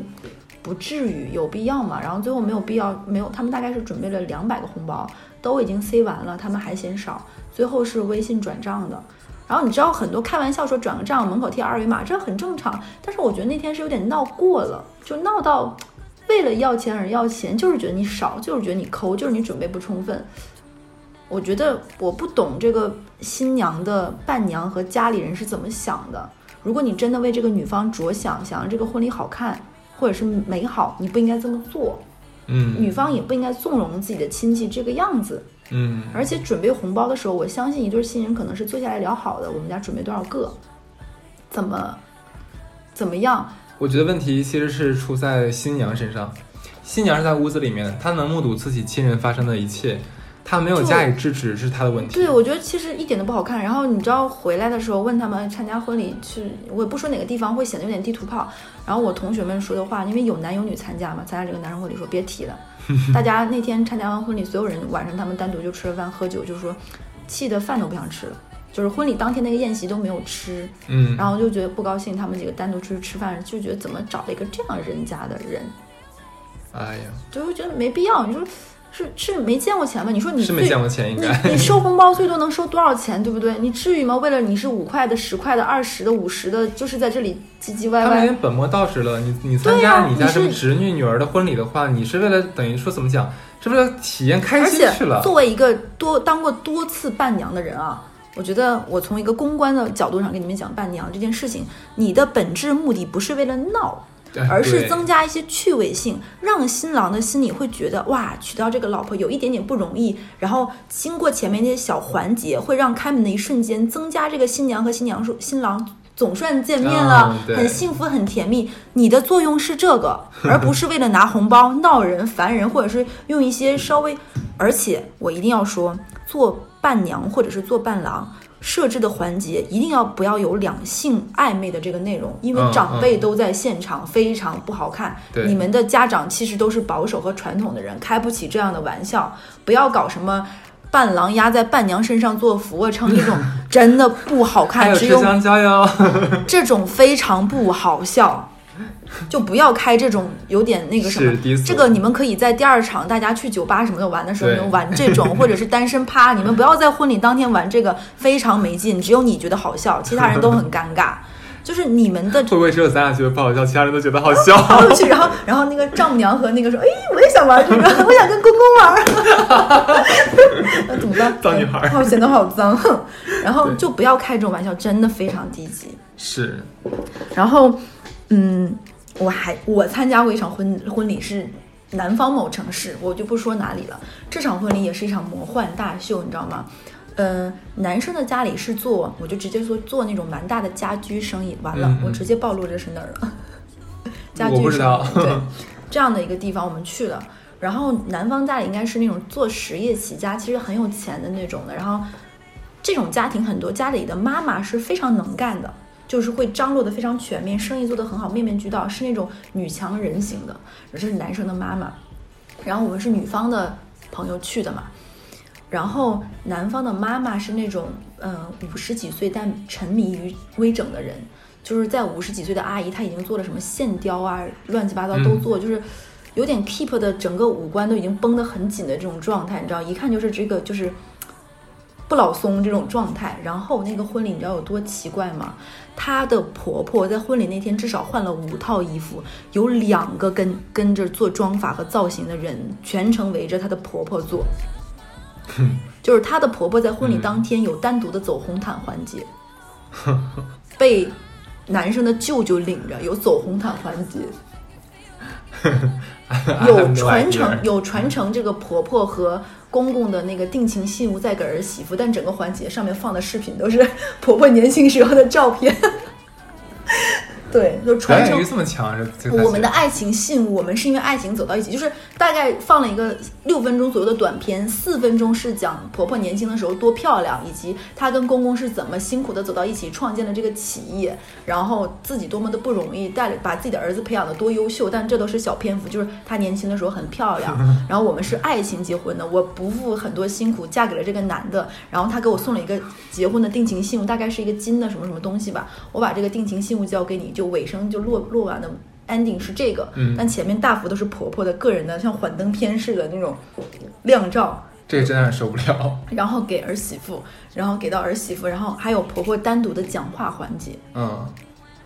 不至于有必要嘛？然后最后没有必要，没有，他们大概是准备了两百个红包，都已经塞完了，他们还嫌少，最后是微信转账的。然后你知道很多开玩笑说转个账，门口贴二维码，这很正常。但是我觉得那天是有点闹过了，就闹到为了要钱而要钱，就是觉得你少，就是觉得你抠，就是你准备不充分。我觉得我不懂这个新娘的伴娘和家里人是怎么想的。如果你真的为这个女方着想，想让这个婚礼好看或者是美好，你不应该这么做。嗯，女方也不应该纵容自己的亲戚这个样子。嗯，而且准备红包的时候，我相信一对新人可能是坐下来聊好的，我们家准备多少个，怎么怎么样？我觉得问题其实是出在新娘身上。新娘是在屋子里面，她能目睹自己亲人发生的一切，她没有加以制止是他的问题。对，我觉得其实一点都不好看。然后你知道回来的时候问他们参加婚礼去，我也不说哪个地方会显得有点地图炮。然后我同学们说的话，因为有男有女参加嘛，参加这个男生婚礼说别提了。大家那天参加完婚礼，所有人晚上他们单独就吃了饭喝酒，就说气得饭都不想吃了，就是婚礼当天那个宴席都没有吃，嗯，然后就觉得不高兴。他们几个单独出去吃饭，就觉得怎么找了一个这样人家的人，哎呀，就会觉得没必要。你说是是没见过钱吗？你说你是没见过钱，应你该。你收红包最多能收多少钱，对不对？你至于吗？为了你是五块的、十块的、二十的、五十的，就是在这里唧唧歪歪。他们本末倒置了。你你参加你家你是什么侄女女儿的婚礼的话，你是为了等于说怎么讲？是为了体验开心去了。作为一个多当过多次伴娘的人啊，我觉得我从一个公关的角度上跟你们讲伴娘这件事情，你的本质目的不是为了闹，哎而是增加一些趣味性，让新郎的心里会觉得哇，娶到这个老婆有一点点不容易。然后经过前面那些小环节，会让开门的一瞬间增加这个新娘和新娘说新郎。总算见面了，嗯很幸福，很甜蜜。你的作用是这个，而不是为了拿红包闹人、烦人，或者是用一些稍微。而且我一定要说，做伴娘或者是做伴郎设置的环节，一定要不要有两性暧昧的这个内容，因为嗯长辈都在现场，非常不好看。对你们的家长其实都是保守和传统的人，开不起这样的玩笑。不要搞什么伴郎压在伴娘身上做俯卧撑这种，真的不好看。只有有吃香蕉哟。这种非常不好笑，就不要开这种有点那个什么。这个你们可以在第二场大家去酒吧什么的玩的时候，对你们玩这种，或者是单身趴，你们不要在婚礼当天玩这个，非常没劲。只有你觉得好笑，其他人都很尴尬。就是你们的 会不会只有咱俩觉得不好笑，其他人都觉得好笑？然后然后那个丈母娘和那个说，哎，我也想玩这个，我想跟公公玩，那怎么办？脏女孩好显得好脏。然后就不要开这种玩笑，真的非常低级。是，然后，嗯，我还我参加过一场婚婚礼，是南方某城市，我就不说哪里了。这场婚礼也是一场魔幻大秀，你知道吗？嗯，男生的家里是做，我就直接说做那种蛮大的家居生意。完了，嗯嗯我直接暴露这是哪儿了？家居我不知道生意 对，这样的一个地方我们去了。然后男方家里应该是那种做实业起家，其实很有钱的那种的。然后这种家庭很多家里的妈妈是非常能干的，就是会张罗的非常全面，生意做得很好，面面俱到，是那种女强人型的。这是男生的妈妈，然后我们是女方的朋友去的嘛。然后男方的妈妈是那种，嗯、五十几岁但沉迷于微整的人，就是在五十几岁的阿姨，她已经做了什么线雕啊，乱七八糟都做，就是有点 keep 的整个五官都已经绷得很紧的这种状态，你知道，一看就是这个就是不老松这种状态。然后那个婚礼你知道有多奇怪吗？她的婆婆在婚礼那天至少换了五套衣服，有两个跟跟着做妆发和造型的人全程围着她的婆婆做。就是她的婆婆在婚礼当天有单独的走红毯环节，被男生的舅舅领着有走红毯环节，有传承有传承这个婆婆和公公的那个定情信物在给儿媳妇，但整个环节上面放的视频都是 婆婆年轻时候的照片。对，就传承这么强，我们的爱情信物，我们是因为爱情走到一起，就是大概放了一个六分钟左右的短片，四分钟是讲婆婆年轻的时候多漂亮，以及她跟公公是怎么辛苦的走到一起，创建了这个企业，然后自己多么的不容易，带把自己的儿子培养的多优秀，但这都是小篇幅，就是她年轻的时候很漂亮，然后我们是爱情结婚的，我不负很多辛苦嫁给了这个男的，然后他给我送了一个结婚的定情信物，大概是一个金的什么什么东西吧，我把这个定情信物交给你，就尾声就落落完的 ending 是这个，嗯但前面大幅都是婆婆的个人的像幻灯片似的那种亮照，这个真让人受不了。然后给儿媳妇，然后给到儿媳妇，然后还有婆婆单独的讲话环节。嗯，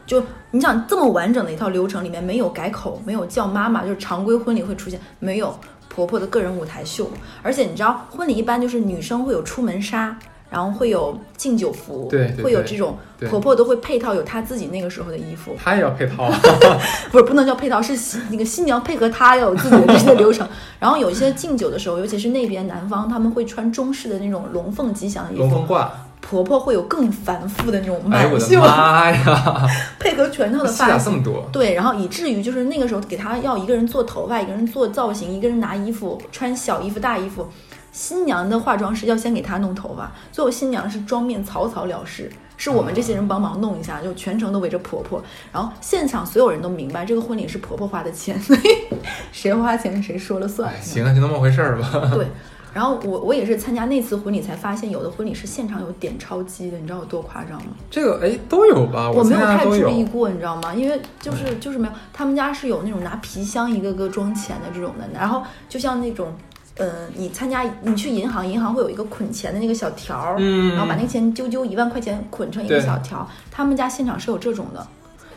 就你想这么完整的一套流程里面没有改口，没有叫妈妈，就是常规婚礼会出现没有婆婆的个人舞台秀，而且你知道婚礼一般就是女生会有出门纱，然后会有敬酒服，对会有这种婆婆都会配套有她自己那个时候的衣服，她也要配套。不是不能叫配套，是新那个新娘配合她要有自己的这些流程。然后有一些敬酒的时候，尤其是那边南方他们会穿中式的那种龙凤吉祥的衣服，龙凤褂，婆婆会有更繁复的那种哎呦我的，妈呀，配合全套的咋发型。这么多？对，然后以至于就是那个时候给她要一个人做头发，一个人做造型，一个人拿衣服穿小衣服、大衣服。新娘的化妆师要先给她弄头发，最后新娘是妆面草草了事，是我们这些人帮忙弄一下，就全程都围着婆婆。然后现场所有人都明白这个婚礼是婆婆花的钱，所 以谁花钱谁说了算哎，。行啊，就那么回事儿吧。对，然后我我也是参加那次婚礼才发现，有的婚礼是现场有点钞机的，你知道有多夸张吗？这个哎都有吧？我没有太。注意过，你知道吗？因为就是就是没有，他们家是有那种拿皮箱一个个装钱的这种的，然后就像那种。呃，你参加你去银行，银行会有一个捆钱的那个小条儿，嗯。然后把那个钱揪揪一万块钱捆成一个小条。他们家现场是有这种的，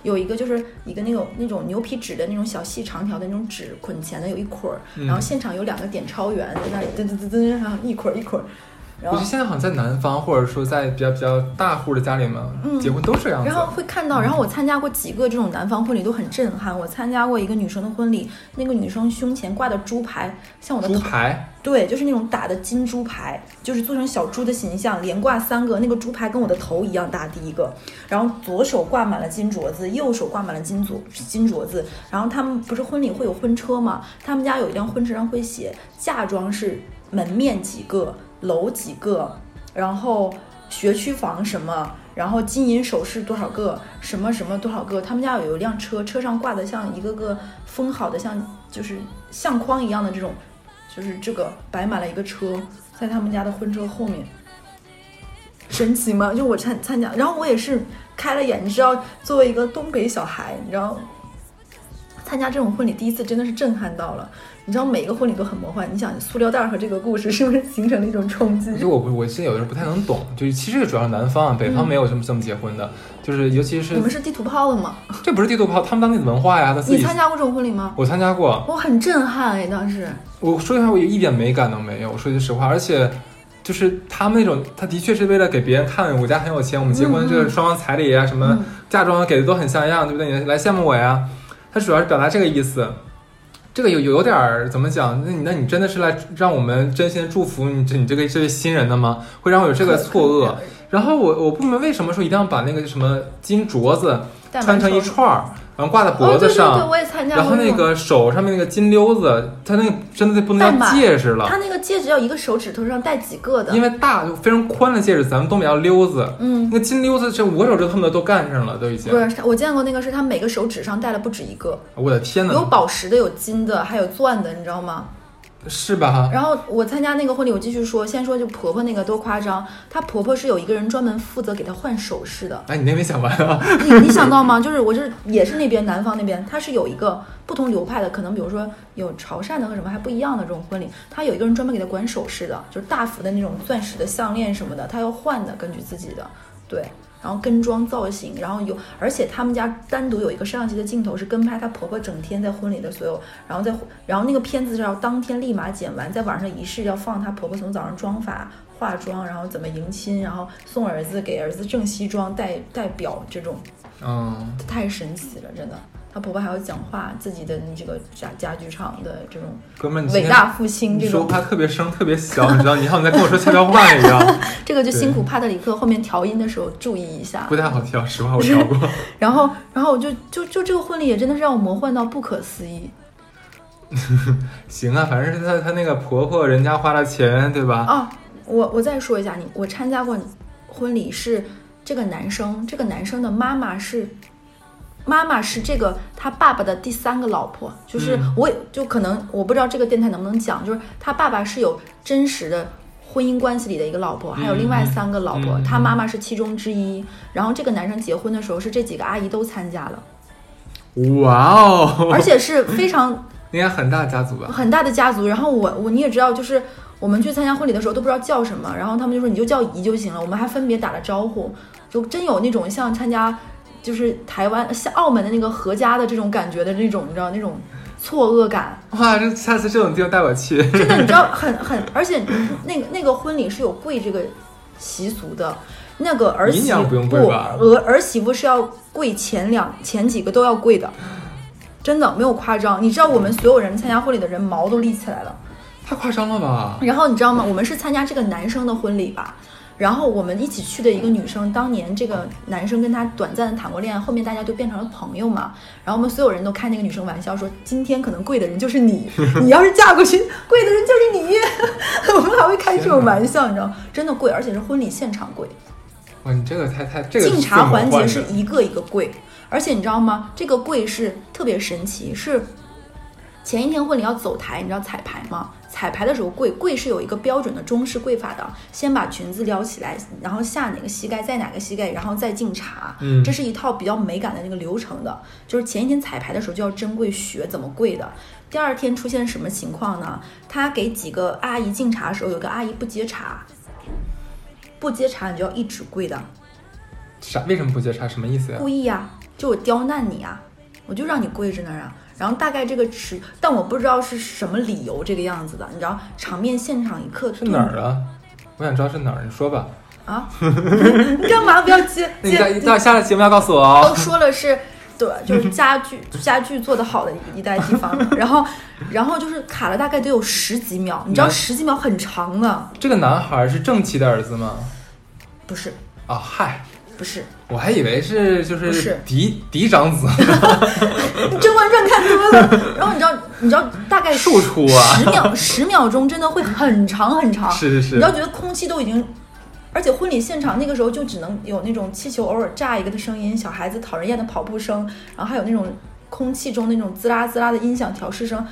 有一个就是一个那种那种牛皮纸的那种小细长条的那种纸捆钱的，有一捆儿，嗯然后现场有两个点钞员在那里噔噔噔噔，然后一捆儿一捆儿，然后我觉得现在好像在南方，或者说在比较比较大户的家里面、嗯结婚都是这样子。然后会看到，然后我参加过几个这种南方婚礼都很震撼。我参加过一个女生的婚礼，那个女生胸前挂的猪牌像我的猪头，排，对，就是那种打的金猪牌，就是做成小猪的形象，连挂三个，那个猪牌跟我的头一样大，第一个。然后左手挂满了金镯子，右手挂满了金镯金镯子。然后他们不是婚礼会有婚车吗？他们家有一辆婚车上会写嫁妆是门面几个，楼几个，然后学区房什么，然后金银首饰多少个，什么什么多少个。他们家有一辆车，车上挂的像一个个封好的像就是相框一样的这种，就是这个摆满了一个车，在他们家的婚车后面。神奇吗？就我参参加，然后我也是开了眼，你知道，作为一个东北小孩，你知道，参加这种婚礼第一次真的是震撼到了。你知道每个婚礼都很魔幻，你想塑料袋儿和这个故事是不是形成了一种冲击？就我，我现在有的时候不太能懂，就是其实主要是南方，啊，北方没有这么这么结婚的，就是尤其是你们是地图炮了吗？这不是地图炮，他们当地的文化呀，他自己。你参加过这种婚礼吗？我参加过，我很震撼哎，当时。我说句实话，我一点美感都没有。我说句实话，而且就是他们那种，他的确是为了给别人看，我家很有钱，我们结婚嗯嗯这个双方彩礼啊，什么嗯嫁妆给的都很像样，对不对？你来羡慕我呀。他主要是表达这个意思。这个有有点儿怎么讲？那你那你真的是来让我们真心祝福你这你这个这位新人的吗？会让我有这个错愕。然后我我不明白为什么说一定要把那个什么金镯子穿成一串儿，然后挂在脖子上，对对对，我也参加过。然后那个手上面那个金溜子，它那个真的不能叫戴戒指了，他那个戒指要一个手指头上戴几个的，因为大就非常宽的戒指，咱们东北叫溜子，嗯，那个金溜子这五个手指头恨不得都干上了，都已经不。是，我见过那个是他每个手指上戴了不止一个，我的天有，宝石的，有金的，还有钻的，你知道吗？是吧？然后我参加那个婚礼，我继续说，先说就婆婆那个多夸张，她婆婆是有一个人专门负责给她换首饰的。哎，你那边讲完啊？你你想到吗？就是我是也是那边南方那边，它是有一个不同流派的，可能比如说有潮汕的和什么还不一样的这种婚礼，他有一个人专门给她管首饰的，就是大幅的那种钻石的项链什么的，她要换的，根据自己的对。然后跟妆造型，然后有，而且他们家单独有一个摄像机的镜头是跟拍她婆婆整天在婚礼的所有，然后在然后那个片子是要当天立马剪完，在晚上仪式要放她婆婆从早上妆发、化妆，然后怎么迎亲，然后送儿子给儿子正西装、戴戴表这种，嗯，太神奇了，真的。她婆婆还要讲话，自己的这个家家具厂的这种哥们，你伟大复兴你这种，说话特别声特别小，你知道？你好像在跟我说悄悄话一样，这个就辛苦帕特里克后面调音的时候注意一下不。太好调。实话，我调过。然后，然后我就就就这个婚礼也真的是让我魔幻到不可思议 行啊，反正是他他那个婆婆人家花了钱，对吧？啊！我我再说一下，你我参加过婚礼是这个男生，这个男生的妈妈是妈妈是这个他爸爸的第三个老婆，就是嗯我也就可能我不知道这个电台能不能讲，就是他爸爸是有真实的。婚姻关系里的一个老婆，还有另外三个老婆，他妈妈是其中之一。然后这个男生结婚的时候，是这几个阿姨都参加了。哇哦，而且是非常 应该很大家族吧？很大的家族。然后我我你也知道，就是我们去参加婚礼的时候都不知道叫什么，然后他们就说你就叫姨就行了。我们还分别打了招呼，就真有那种像参加就是台湾像澳门的那个合家的这种感觉的那种，你知道那种错愕感。哇，这下次这种地方带我去。真的，你知道 很很，而且那个那个婚礼是有跪这个习俗的。那个儿媳姨娘不用跪吧儿儿媳妇是要跪前两前几个都要跪的，真的没有夸张。你知道我们所有人参加婚礼的人毛都立起来了。太夸张了吧？然后你知道吗？我们是参加这个男生的婚礼吧，然后我们一起去的一个女生，当年这个男生跟她短暂的谈过恋爱，后面大家就变成了朋友嘛。然后我们所有人都开那个女生玩笑说，今天可能跪的人就是你，你要是嫁过去，跪的人就是你。我们还会开这种玩笑，你知道，真的跪，而且是婚礼现场跪。哇，你这个太太这个敬茶环节是一个一个跪，而且你知道吗？这个跪是特别神奇，是前一天婚礼要走台，你知道彩排吗？彩排的时候跪跪是有一个标准的中式跪法的，先把裙子撩起来，然后下哪个膝盖，再哪个膝盖，然后再敬茶。嗯这是一套比较美感的那个流程的。就是前一天彩排的时候就要珍贵学怎么跪的。第二天出现什么情况呢？他给几个阿姨敬茶的时候，有个阿姨不接茶，不接茶你就要一直跪的。啥？为什么不接茶？什么意思呀？故意呀、就我刁难你啊，我就让你跪着那儿啊。然后大概这个尺，但我不知道是什么理由这个样子的，你知道，场面现场一刻是哪儿啊？我想知道是哪儿，你说吧。啊？你干嘛不要接那你下了节目要告诉我都哦。说了是，对，就是家具家具做的好的一带地方，然后然后就是卡了大概得有十几秒，你知道十几秒很长的，这个男孩是正妻的儿子吗？不是啊，嗨，不是，我还以为是就是是。嫡嫡长子，《甄嬛传》看多了，然后你知道你知道大概庶出啊。十秒十秒钟真的会很长很长，是是是。你要觉得空气都已经，而且婚礼现场那个时候就只能有那种气球偶尔炸一个的声音，小孩子讨人厌的跑步声，然后还有那种空气中那种滋啦滋啦的音响调试声，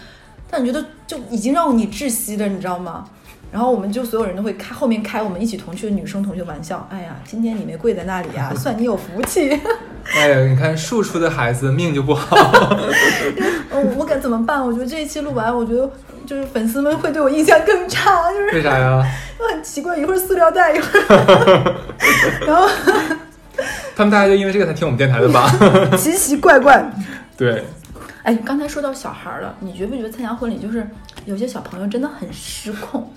但你觉得就已经让你窒息了，你知道吗？然后我们就所有人都会开后面开我们一起同去的女生同学玩笑，哎呀，今天你没跪在那里啊，算你有福气。哎呀，你看庶出的孩子命就不好。嗯，我该怎么办？我觉得这一期录完，我觉得就是粉丝们会对我印象更差，就是为啥呀？就很奇怪，一会儿塑料袋，一会儿，然后他们大家就因为这个才听我们电台的吧？奇奇怪怪。对，哎，刚才说到小孩儿了，你觉不觉得参加婚礼就是有些小朋友真的很失控？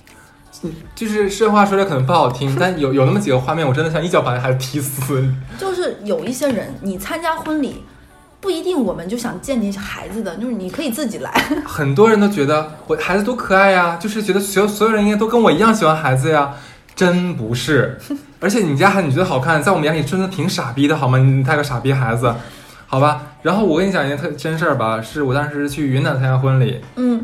就是这话说的可能不好听，但有有那么几个画面，我真的想一脚把那孩子踢死。就是有一些人，你参加婚礼。不一定，我们就想见你孩子的，就是你可以自己来。很多人都觉得我孩子多可爱呀，就是觉得所有所有人应该都跟我一样喜欢孩子呀，真不是。而且你家孩子你觉得好看，在我们眼里真的挺傻逼的好吗？你带个傻逼孩子，好吧？然后我跟你讲一件特真事儿吧，是我当时去云南参加婚礼，嗯，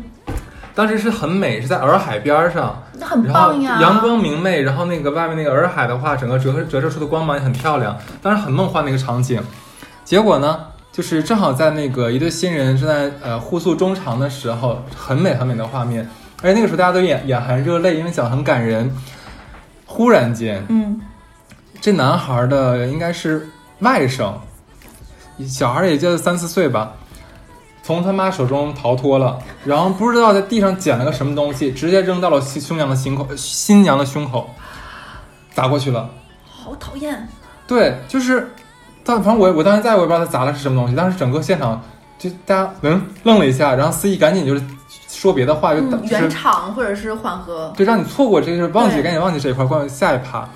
当时是很美，是在洱海边儿上，那很然后棒呀。阳光明媚，然后那个外面那个洱海的话，整个折射折射出的光芒也很漂亮，当时很梦幻那个场景。结果呢，就是正好在那个一对新人正在呃互诉衷肠的时候，很美很美的画面，而且那个时候大家都眼眼含热泪，因为讲得很感人。忽然间，嗯，这男孩的应该是外甥，小孩也就三四岁吧，从他妈手中逃脱了，然后不知道在地上捡了个什么东西，直接扔到了新新娘的心口，新娘的胸口，砸过去了。好讨厌。对，就是，但反正我我当时在我也不知道他砸的是什么东西，当时整个现场就大家嗯愣了一下，然后司仪赶紧就是说别的话，就、嗯，就是圆场或者是缓和。对让你错过这个，就是忘记赶紧忘记这一块，过下一趴，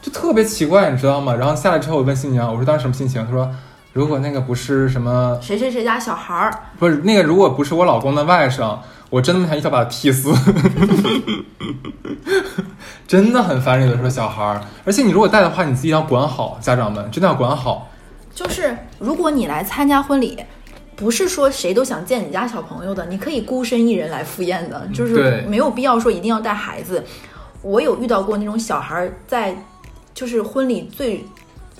就特别奇怪，你知道吗？然后下来之后，我问新娘，我说当时什么心情？她说，如果那个不是什么，谁谁谁家小孩儿，不是那个，如果不是我老公的外甥，我真的想一脚把他踢死。真的很烦人，有的时候小孩儿，而且你如果带的话，你自己要管好，家长们真的要管好。就是如果你来参加婚礼，不是说谁都想见你家小朋友的，你可以孤身一人来赴宴的，就是没有必要说一定要带孩子。我有遇到过那种小孩儿在，就是婚礼最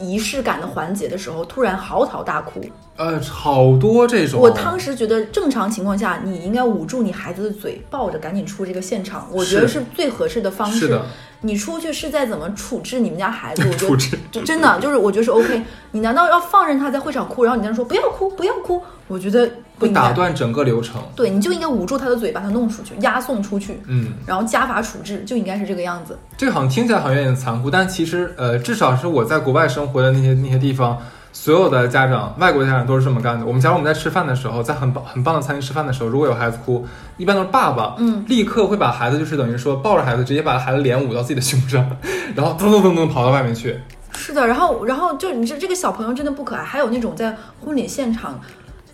仪式感的环节的时候，突然嚎啕大哭。呃，好多这种。我当时觉得，正常情况下，你应该捂住你孩子的嘴，抱着赶紧出这个现场，我觉得是是最合适的方式。是的，你出去是在怎么处置你们家孩子，我觉得处置就真的就是我觉得是 OK。你难道要放任他在会场哭，然后你在那说不要哭不要哭？我觉得不会打断整个流程。对，你就应该捂住他的嘴，把他弄出去，押送出去，嗯，然后家法处置，就应该是这个样子。这个好像听起来好像有点残酷，但其实呃，至少是我在国外生活的那些那些地方，所有的家长，外国家长都是这么干的。我们假如我们在吃饭的时候，在很棒很棒的餐厅吃饭的时候，如果有孩子哭，一般都是爸爸，嗯，立刻会把孩子就是等于说抱着孩子，直接把孩子脸捂到自己的胸上，然后噔噔噔噔跑到外面去。是的，然后然后就你这这个小朋友真的不可爱，还有那种在婚礼现场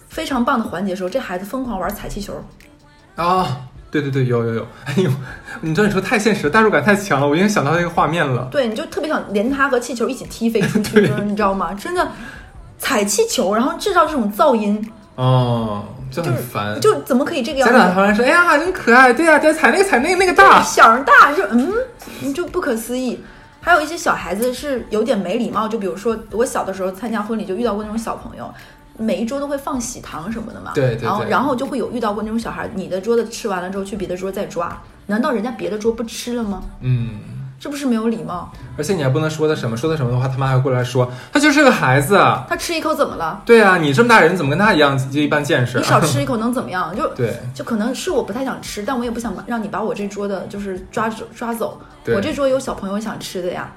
非常棒的环节的时候，这孩子疯狂玩踩气球，啊，对对对，有有有，哎呦，你知道你说太现实，代入感太强了，我已经想到那个画面了。对，你就特别想连他和气球一起踢飞出去，你知道吗？真的踩气球，然后制造这种噪音，哦，就很烦。就怎么可以这个样家长子？突然说：“哎呀，真可爱，对呀、对呀，踩那个踩那个那个大。响儿大，就嗯，你就不可思议。还有一些小孩子是有点没礼貌，就比如说我小的时候参加婚礼就遇到过那种小朋友，每一桌都会放喜糖什么的嘛，对对对然后然后就会有遇到过那种小孩，你的桌子吃完了之后去别的桌再抓，难道人家别的桌不吃了吗？嗯，这不是没有礼貌？而且你还不能说他什么，说他什么的话，他妈还会过来说他就是个孩子。他吃一口怎么了？对啊，你这么大人怎么跟他一样就一般见识？你少吃一口能怎么样？就对就可能是我不太想吃，但我也不想让你把我这桌的就是抓走抓走。我这桌有小朋友想吃的呀。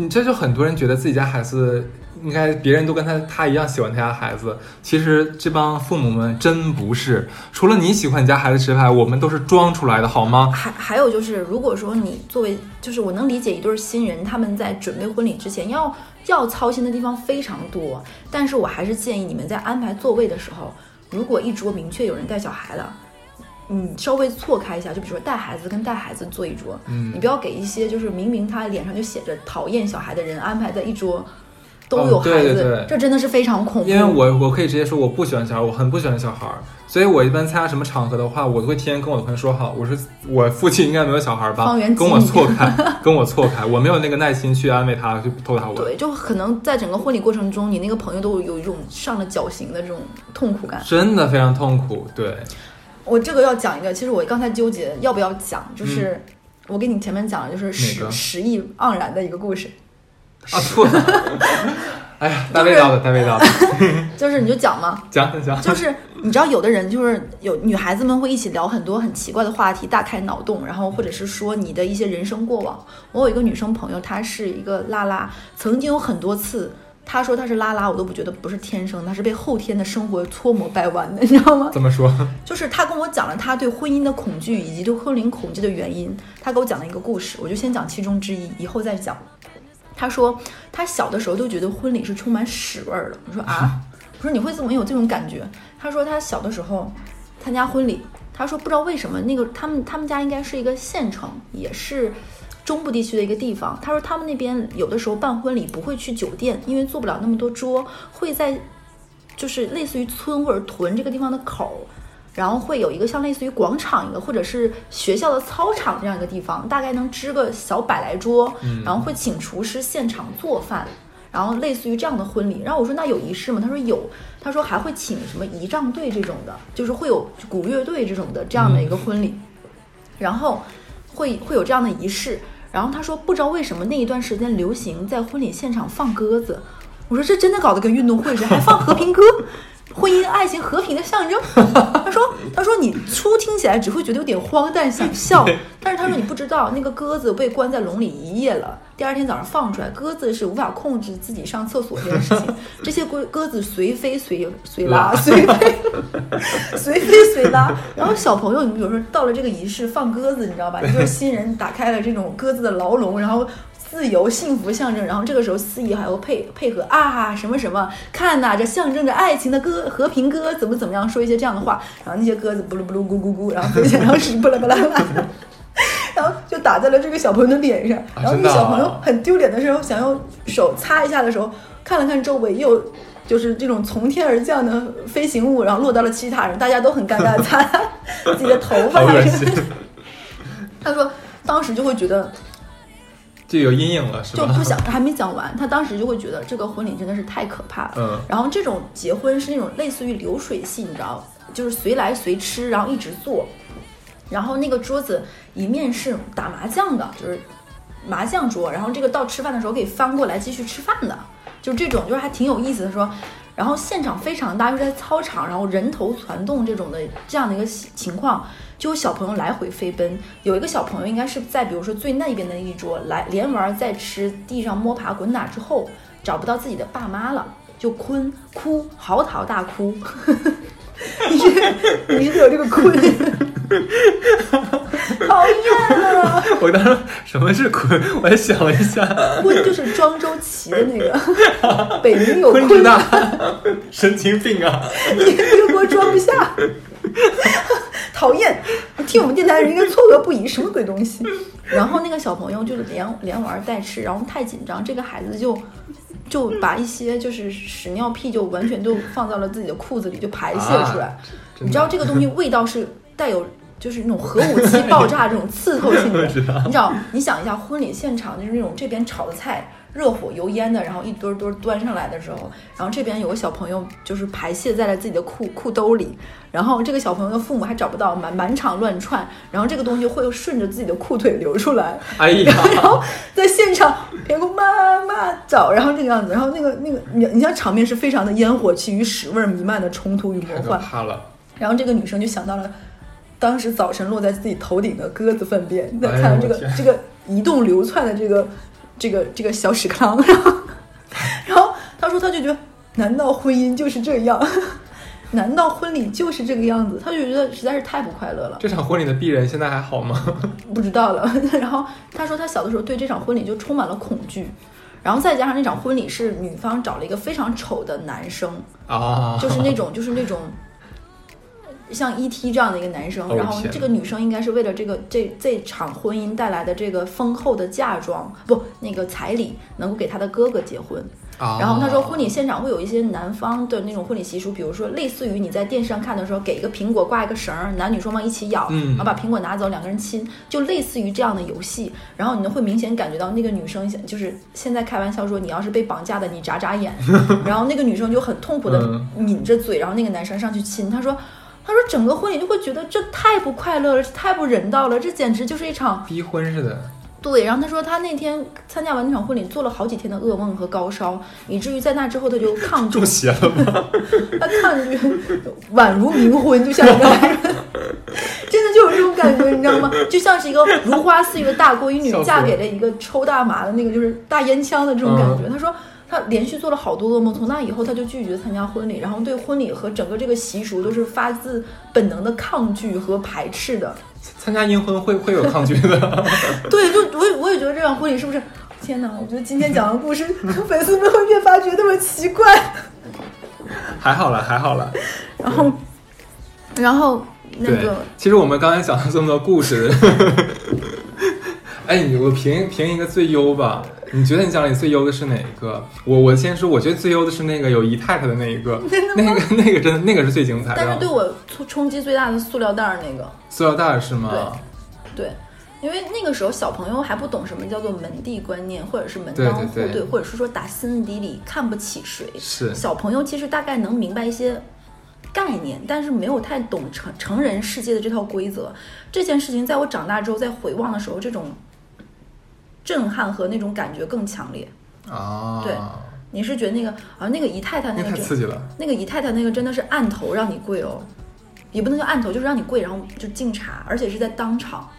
你这就很多人觉得自己家孩子应该别人都跟他他一样喜欢他家孩子，其实这帮父母们真不是，除了你喜欢你家孩子之外，我们都是装出来的好吗？还还有就是，如果说你作为，就是我能理解一对新人他们在准备婚礼之前要要操心的地方非常多，但是我还是建议你们在安排座位的时候，如果一桌明确有人带小孩了。你稍微错开一下，就比如说带孩子跟带孩子坐一桌，嗯你不要给一些就是明明他脸上就写着讨厌小孩的人安排在一桌，都有孩子，对对这真的是非常恐怖。因为我我可以直接说我不喜欢小孩，我很不喜欢小孩，所以我一般参加什么场合的话，我都会提前跟我的朋友说好，我说我附近应该没有小孩吧方圆，跟我错开，跟我错开，我没有那个耐心去安慰他，去逗他我。对，就可能在整个婚礼过程中，你那个朋友都有一种上了绞刑的这种痛苦感。真的非常痛苦，对，我这个要讲一个，其实我刚才纠结要不要讲，就是、我给你前面讲的就是十十亿盎然的一个故事，啊错了，哎呀，带味道的，带味道的，就是你就讲嘛，讲讲，就是你知道有的人就是有女孩子们会一起聊很多很奇怪的话题，大开脑洞，然后或者是说你的一些人生过往。我有一个女生朋友，她是一个拉拉，曾经有很多次。她说他是拉拉，我都不觉得不是天生，他是被后天的生活搓磨掰弯的，你知道吗？怎么说？就是他跟我讲了他对婚姻的恐惧以及对婚龄恐惧的原因。他给我讲了一个故事，我就先讲其中之一，以后再讲。他说他小的时候都觉得婚礼是充满屎味儿的。我说啊，我说你会怎么有这种感觉？他说他小的时候参加婚礼，他说不知道为什么那个他们他们家应该是一个县城，也是。中部地区的一个地方，他说他们那边有的时候办婚礼不会去酒店，因为坐不了那么多桌，会在就是类似于村或者屯这个地方的口儿，然后会有一个像类似于广场一个，或者是学校的操场这样一个地方，大概能支个小百来桌，然后会请厨师现场做饭，然后类似于这样的婚礼。然后我说那有仪式吗？他说有，他说还会请什么仪仗队这种的，就是会有鼓乐队这种的这样的一个婚礼，然后会会有这样的仪式。然后他说不知道为什么那一段时间流行在婚礼现场放鸽子，我说这真的搞得跟运动会似的，还放和平鸽，婚姻、爱情、和平的象征。他说：“他说你初听起来只会觉得有点荒诞，想笑，但是他说你不知道，那个鸽子被关在笼里一夜了，第二天早上放出来，鸽子是无法控制自己上厕所这件事情，这些鸽鸽子随飞随随拉，随飞 随飞随拉。然后小朋友，你比如说到了这个仪式放鸽子，你知道吧？你就是新人打开了这种鸽子的牢笼，然后。”自由幸福象征，然后这个时候司仪还要配配合啊什么什么，看呐、这象征着爱情的歌，和平歌怎么怎么样，说一些这样的话，然后那些鸽子咕噜咕噜咕咕咕，然后飞起来，然后屎不啦不啦啦，然后就打在了这个小朋友的脸上，然后那个小朋友很丢脸的时候，想用手擦一下的时候，看了看周围又。就是这种从天而降的飞行物，然后落到了其他人，大家都很尴尬，擦 自己的头发 他说，当时就会觉得就有阴影了，是吧？就不想还没讲完，他当时就会觉得这个婚礼真的是太可怕了。嗯然后这种结婚是那种类似于流水席，你知道，就是随来随吃，然后一直做。然后那个桌子一面是打麻将的，就是麻将桌，然后这个到吃饭的时候可以翻过来继续吃饭的，就这种就是还挺有意思的说。然后现场非常大，又在操场，然后人头攒动这种的这样的一个情况，就有小朋友来回飞奔。有一个小朋友应该是在比如说最那边的一桌来连玩再吃，地上摸爬滚打之后找不到自己的爸妈了，就坤哭嚎啕大哭。你是你是有这个坤？讨厌啊！我当时什么是坤？我还想了一下，坤就是庄周骑的那个，北冥有坤之大，神经病啊！你你给我装不下，讨厌！听我们电台的人应该错愕不已，什么鬼东西？然后那个小朋友就连连玩带吃，然后太紧张，这个孩子就就把一些就是屎尿屁就完全都放到了自己的裤子里，就排泄出来。你知道这个东西味道是带有就是那种核武器爆炸这种刺透性的，你知道？你想一下婚礼现场就是那种这边炒的菜热火油烟的，然后一堆儿堆儿端上来的时候，然后这边有个小朋友就是排泄在了自己的裤裤兜里，然后这个小朋友的父母还找不到，满满场乱窜，然后这个东西会顺着自己的裤腿流出来，哎呀，然后在现场别个妈妈找，然后这个样子，然后那个那个你你像场面是非常的烟火气与屎味儿弥漫的冲突与魔幻，怕了！然后这个女生就想到了当时早晨落在自己头顶的鸽子粪便，再看到这个、这个移动流窜的这个这个这个小屎坑，然后然后他说他就觉得，难道婚姻就是这样？难道婚礼就是这个样子？他就觉得实在是太不快乐了。这场婚礼的鄙人现在还好吗？不知道了。然后他说他小的时候对这场婚礼就充满了恐惧，然后再加上那场婚礼是女方找了一个非常丑的男生，啊，就是那种就是那种。像 E.T. 这样的一个男生，哦然后这个女生应该是为了这个这这场婚姻带来的这个丰厚的嫁妆，不，那个彩礼能够给她的哥哥结婚。啊然后他说，婚礼现场会有一些男方的那种婚礼习俗，比如说类似于你在电视上看的时候，给一个苹果挂一个绳儿，男女双方一起咬，嗯然后把苹果拿走，两个人亲，就类似于这样的游戏。然后你会明显感觉到那个女生就是现在开玩笑说，你要是被绑架的，你眨眨眼。然后那个女生就很痛苦的嗯抿着嘴，然后那个男生上去亲，他说。他说：“整个婚礼就会觉得这太不快乐了，这太不人道了，这简直就是一场逼婚似的，对，然后他说他那天参加完那场婚礼，做了好几天的噩梦和高烧，以至于在那之后他就抗拒 中，邪了吗？他抗拒，宛如冥婚，就像一个，真的就有这种感觉，你知道吗？就像是一个如花似玉的大闺女嫁给了一个抽大麻的那个就是大烟枪的这种感觉。他说。他连续做了好多噩梦，从那以后他就拒绝参加婚礼，然后对婚礼和整个这个习俗都是发自本能的抗拒和排斥的。参加阴婚会会有抗拒的，对，就我也我也觉得这场婚礼是不是？天哪！我觉得今天讲的故事，粉丝们会越发觉得我奇怪。还好了，还好了。然后，然后那个，其实我们刚才讲了这么多故事，哎，你我评评一个最优吧。你觉得你讲里最优的是哪一个？我我先说，我觉得最优的是那个有姨太太的那一个，那个那个真的那个是最精彩的。但是对我冲冲击最大的塑料袋儿那个，塑料袋儿是吗？对，因为那个时候小朋友还不懂什么叫做门第观念，或者是门当户对对或者是说打心底里看不起谁。是小朋友其实大概能明白一些概念，但是没有太懂成成人世界的这套规则。这件事情在我长大之后再回望的时候，这种震撼和那种感觉更强烈。啊，对你是觉得那个啊，那个姨太太那那个真太刺激了。那个姨太太那个真的是按头让你跪哦，也不能叫按头，就是让你跪，然后就敬茶，而且是在当场，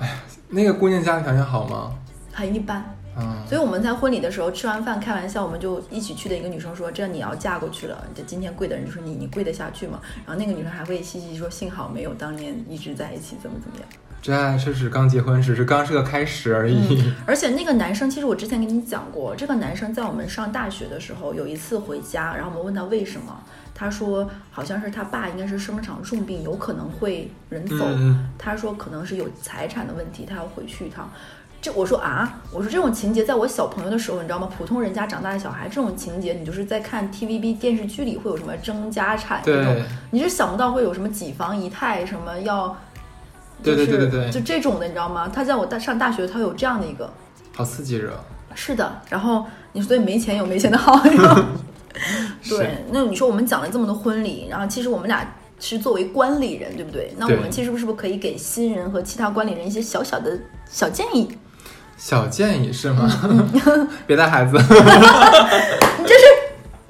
哎呀那个姑娘家庭条件好吗？很一般。嗯，所以我们在婚礼的时候吃完饭开玩笑，我们就一起去的一个女生说：“这你要嫁过去了，这今天跪的人就说你你跪得下去吗？”然后那个女生还会嘻嘻说：“幸好没有当年一直在一起，怎么怎么样。真爱是指刚结婚，只是刚是个开始而已。”而且那个男生，其实我之前跟你讲过，这个男生在我们上大学的时候有一次回家，然后我们问他为什么，他说好像是他爸应该是生了场重病，有可能会人走。嗯他说可能是有财产的问题，他要回去一趟。这我说啊，我说这种情节在我小朋友的时候，你知道吗？普通人家长大的小孩，这种情节你就是在看 TVB 电视剧里会有什么争家产这种对，你是想不到会有什么几房一太，什么要，对对对对对就这种的，你知道吗？他在我大上大学，他有这样的一个，好刺激热。是的。然后你说对没钱有没钱的好，对，那你说我们讲了这么多婚礼，然后其实我们俩是作为观礼人，对不对？那我们其实是不是可以给新人和其他观礼人一些小小的小建议？小建议是吗？别带孩子。你这是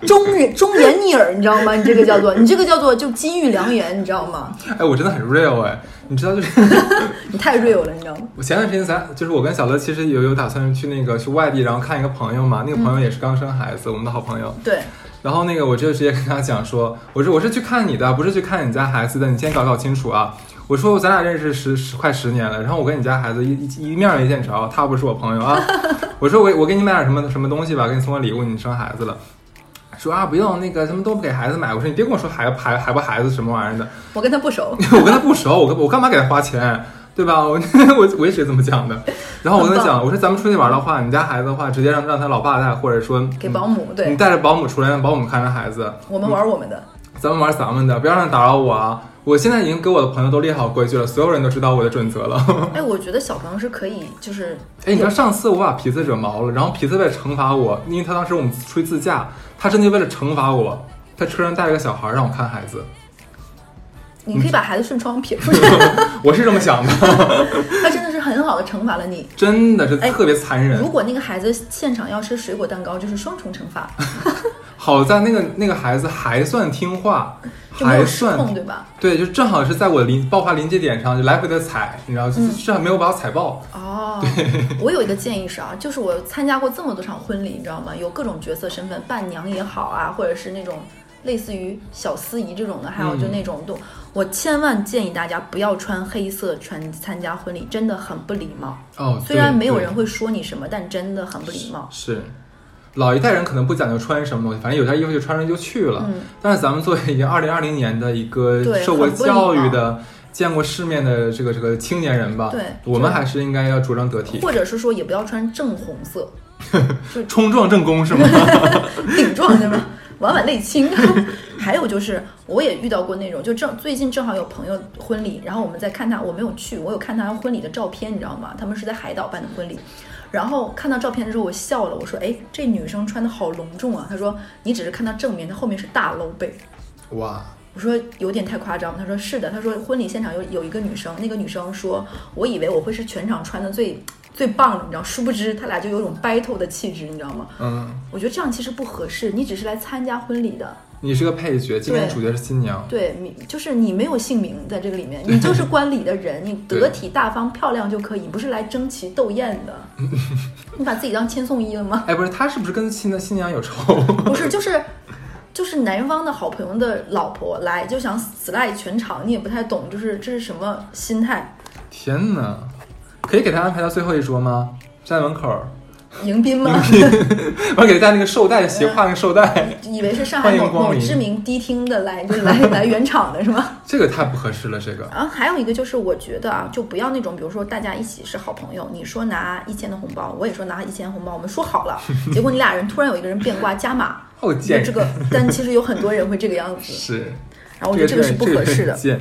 忠人忠言逆耳，你知道吗？你这个叫做你这个叫做就金玉良言，你知道吗？哎，我真的很 real 哎，你知道就是 你太 real 了，你知道吗？我前段时间咱就是我跟小乐其实有有打算去那个去外地，然后看一个朋友嘛，那个朋友也是刚生孩子，我们的好朋友。对，然后那个我就直接跟他讲说，我说我是去看你的，不是去看你家孩子的，你先搞搞清楚啊。我说咱俩认识十十快十年了，然后我跟你家孩子一一一面没见着，他不是我朋友啊。我说我我给你买点什么什么东西吧，给你送个礼物，你生孩子了。说啊不用那个什么都不给孩子买，我说你别跟我说孩孩孩不孩子什么玩意儿的，我跟他不熟，我跟他不熟，我我干嘛给他花钱，对吧？我我我也是这么讲的。然后我跟他讲，我说咱们出去玩的话，你家孩子的话，直接让让他老爸带，或者说给保姆。对你，带着保姆出来，让保姆看着孩子，我们玩我们的。咱们玩咱们的，不要让他打扰我啊！我现在已经给我的朋友都列好规矩了，所有人都知道我的准则了。哎，我觉得小朋友是可以，就是 哎，你知道上次我把皮子惹毛了，然后皮子为了惩罚我，因为他当时我们出去自驾，他真的为了惩罚我，在车上带了个小孩让我看孩子，你可以把孩子顺窗撇出去，我是这么想的，他真的是很好的惩罚了你。真的是哎特别残忍如。果那个孩子现场要吃水果蛋糕，就是双重惩罚，好在那个那个孩子还算听话，就还算，对吧？对，就正好是在我临爆发临界点上，就来回的踩，你知道，嗯至少没有把我踩爆。哦，我有一个建议是啊，就是我参加过这么多场婚礼，你知道吗？有各种角色身份，伴娘也好啊，或者是那种类似于小司仪这种的，还有就那种都，我千万建议大家不要穿黑色穿参加婚礼，真的很不礼貌。哦，虽然没有人会说你什么，但真的很不礼貌。是，老一代人可能不讲究穿什么东西，反正有件衣服就穿上就去了。嗯，但是咱们作为一个二零二零年的一个受过教育的、见过世面的这个这个青年人吧，对我们还是应该要着装得体，或者是说也不要穿正红色，冲撞正宫是吗？顶撞对吧？婉婉泪倾。还有就是，我也遇到过那种，就正最近正好有朋友婚礼，然后我们在看他，我没有去，我有看他婚礼的照片，你知道吗？他们是在海岛办的婚礼。然后看到照片的时候，我笑了，我说：“哎，这女生穿的好隆重啊。”他说：“你只是看到正面，她后面是大露背。”哇，我说有点太夸张。他说是的，他说婚礼现场有有一个女生，那个女生说，我以为我会是全场穿的最最棒的，你知道，殊不知他俩就有种 battle 的气质，你知道吗？嗯，我觉得这样其实不合适，你只是来参加婚礼的，你是个配角，今天对主角是新娘，对，你就是你没有姓名在这个里面，你就是 观礼的人，你得体大方漂亮就可以，不是来争奇斗艳的。你把自己当千颂伊了吗？哎，不是，他是不是跟新的新娘有仇？不是，就是就是男方的好朋友的老婆来就想死赖全场，你也不太懂，就是这是什么心态？天哪，可以给他安排到最后一桌吗？站在门口，迎宾吗？我给他戴那个绶带，斜挎那个绶带，以为是上海某某知名迪厅的来，就来 来圆场的是吗？这个太不合适了，这个。然后还有一个就是，我觉得啊，就不要那种，比如说大家一起是好朋友，你说拿一千的红包，我也说拿一千红包，我们说好了，结果你俩人突然有一个人变卦加码，好我觉贱这个，但其实有很多人会这个样子，是，然后我觉得这个是不合适的。贱，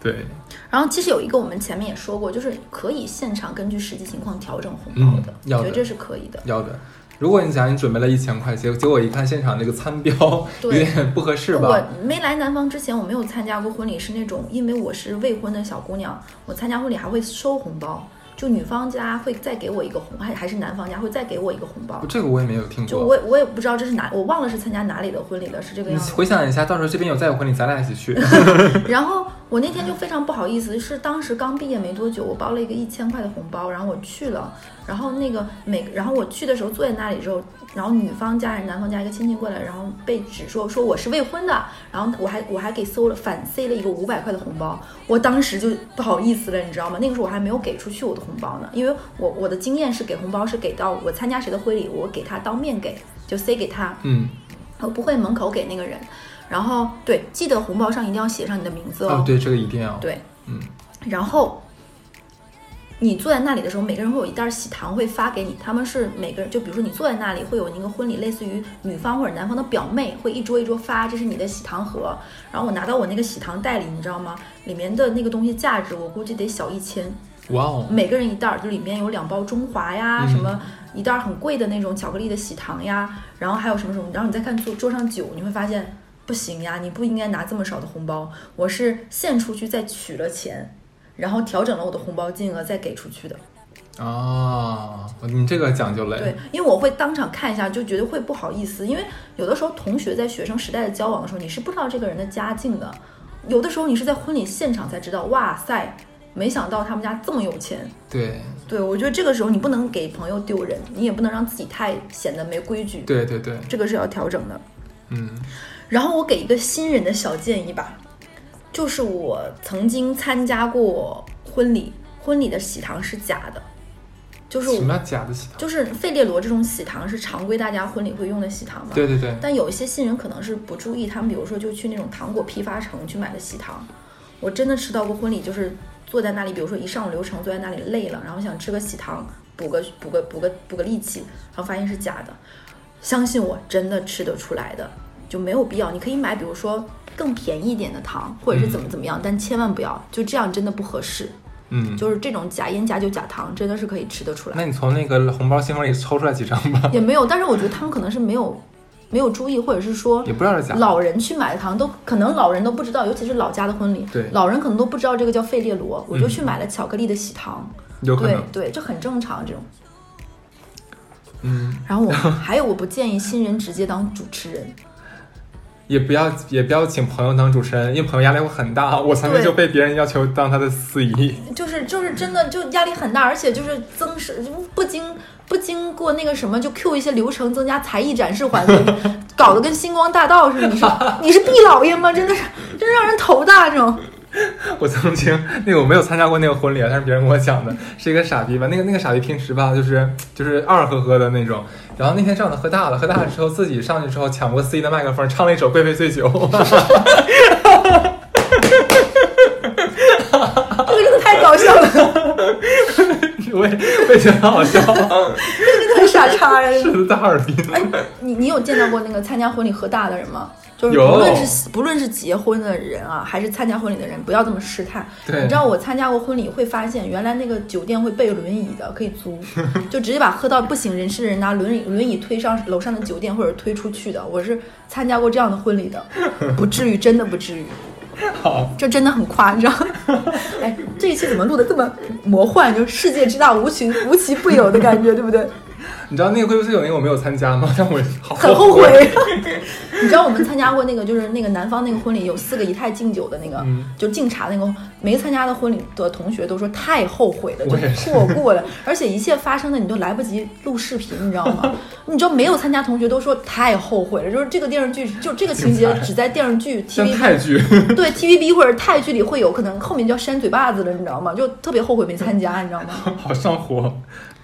对，然后其实有一个我们前面也说过，就是可以现场根据实际情况调整红包的，我觉得这是可以的。要的。如果你想你准备了一千块，结结果一看现场那个餐标有对点不合适吧我？没来南方之前，我没有参加过婚礼，是那种因为我是未婚的小姑娘，我参加婚礼还会收红包，就女方家会再给我一个红，还还是男方家会再给我一个红包。这个我也没有听就过。我也我也不知道这是哪，我忘了是参加哪里的婚礼了，是这个样子。回想一下，到时候这边有再有婚礼，咱俩一起去。然后我那天就非常不好意思，是当时刚毕业没多久，我包了一个一千块的红包，然后我去了，然后那个每然后我去的时候坐在那里之后，然后女方家人、男方家一个亲戚过来，然后被指说说我是未婚的，然后我还我还给搜了反塞了一个五百块的红包，我当时就不好意思了，你知道吗？那个时候我还没有给出去我的红包呢，因为我我的经验是给红包是给到我参加谁的婚礼，我给他当面给，就塞给他，嗯，我不会门口给那个人。然后对，记得红包上一定要写上你的名字哦，对，这个一定要。对，嗯，然后你坐在那里的时候，每个人会有一袋喜糖会发给你，他们是每个人，就比如说你坐在那里，会有那个婚礼，类似于女方或者男方的表妹会一桌一桌发，这是你的喜糖盒。然后我拿到我那个喜糖袋里，你知道吗？里面的那个东西价值我估计得小一千，哇哦，每个人一袋儿，就里面有两包中华呀，嗯什么一袋儿很贵的那种巧克力的喜糖呀，然后还有什么什么，然后你再看桌桌上酒，你会发现不行呀，你不应该拿这么少的红包，我是献出去再取了钱，然后调整了我的红包金额再给出去的。哦，你这个讲究嘞。对，因为我会当场看一下，就觉得会不好意思，因为有的时候同学在学生时代的交往的时候，你是不知道这个人的家境的，有的时候你是在婚礼现场才知道，哇塞，没想到他们家这么有钱。对对，我觉得这个时候你不能给朋友丢人，你也不能让自己太显得没规矩，对对对，这个是要调整的。嗯，然后我给一个新人的小建议吧，就是我曾经参加过婚礼，婚礼的喜糖是假的，就是我什么假的喜糖？就是费列罗这种喜糖是常规大家婚礼会用的喜糖嘛。对对对，但有一些新人可能是不注意，他们比如说就去那种糖果批发城去买的喜糖。我真的吃到过婚礼，就是坐在那里，比如说一上午流程坐在那里累了，然后想吃个喜糖补个补个补个补个力气，然后发现是假的。相信我，真的吃得出来的，就没有必要。你可以买，比如说更便宜一点的糖，或者是怎么怎么样，但千万不要就这样，真的不合适。嗯，就是这种假烟、假酒、假糖，真的是可以吃得出来。那你从那个红包信封里抽出来几张吧？也没有，但是我觉得他们可能是没有没有注意，或者是说也不知道是假。老人去买的糖都可能老人都不知道，尤其是老家的婚礼，对老人可能都不知道这个叫费列罗，我就嗯去买了巧克力的喜糖，对有可能，对，这很正常这种。嗯，然后我还有我不建议新人直接当主持人，也不要也不要请朋友当主持人，因为朋友压力会很大。我曾经就被别人要求当他的司仪，就是就是真的就压力很大，而且就是增是不经不经过那个什么就 Q 一些流程，增加才艺展示环节，搞得跟星光大道似的。你是你是毕老爷吗？真的是真让人头大这种。我曾经那个我没有参加过那个婚礼啊，但是别人跟我讲的是一个傻逼吧，那个那个傻逼平时吧就是就是二呵呵的那种，然后那天正好他喝大了，喝大了之后自己上去之后抢过司仪的麦克风，唱了一首《贵妃醉酒》，这个真的太搞笑了，我也我也觉得很好笑，这个真的很傻叉呀！是的大耳斌。你你有见到过那个参加婚礼喝大的人吗？就是不论是不论是结婚的人啊，还是参加婚礼的人，不要这么试探。对你知道我参加过婚礼，会发现原来那个酒店会备轮椅的，可以租，就直接把喝到不省人事的人拿轮椅轮椅推上楼上的酒店或者推出去的。我是参加过这样的婚礼的，不至于，真的不至于。好，这真的很夸张。哎，这一期怎么录的这么魔幻？就世界之大无奇无奇不有的感觉，对不对？你知道那个贵妃醉酒那个我没有参加吗？但我好很后悔。你知道我们参加过那个，就是那个南方那个婚礼，有四个姨太敬酒的那个，嗯就敬茶那个，没参加的婚礼的同学都说太后悔了，就是错过了，而且一切发生的你都来不及录视频，你知道吗？你知道没有参加同学都说太后悔了，就是这个电视剧，就这个情节只在电视剧 TVB 剧，对 TVB 或者泰剧里会有，可能后面就要扇嘴巴子了，你知道吗？就特别后悔没参加，你知道吗？好上火。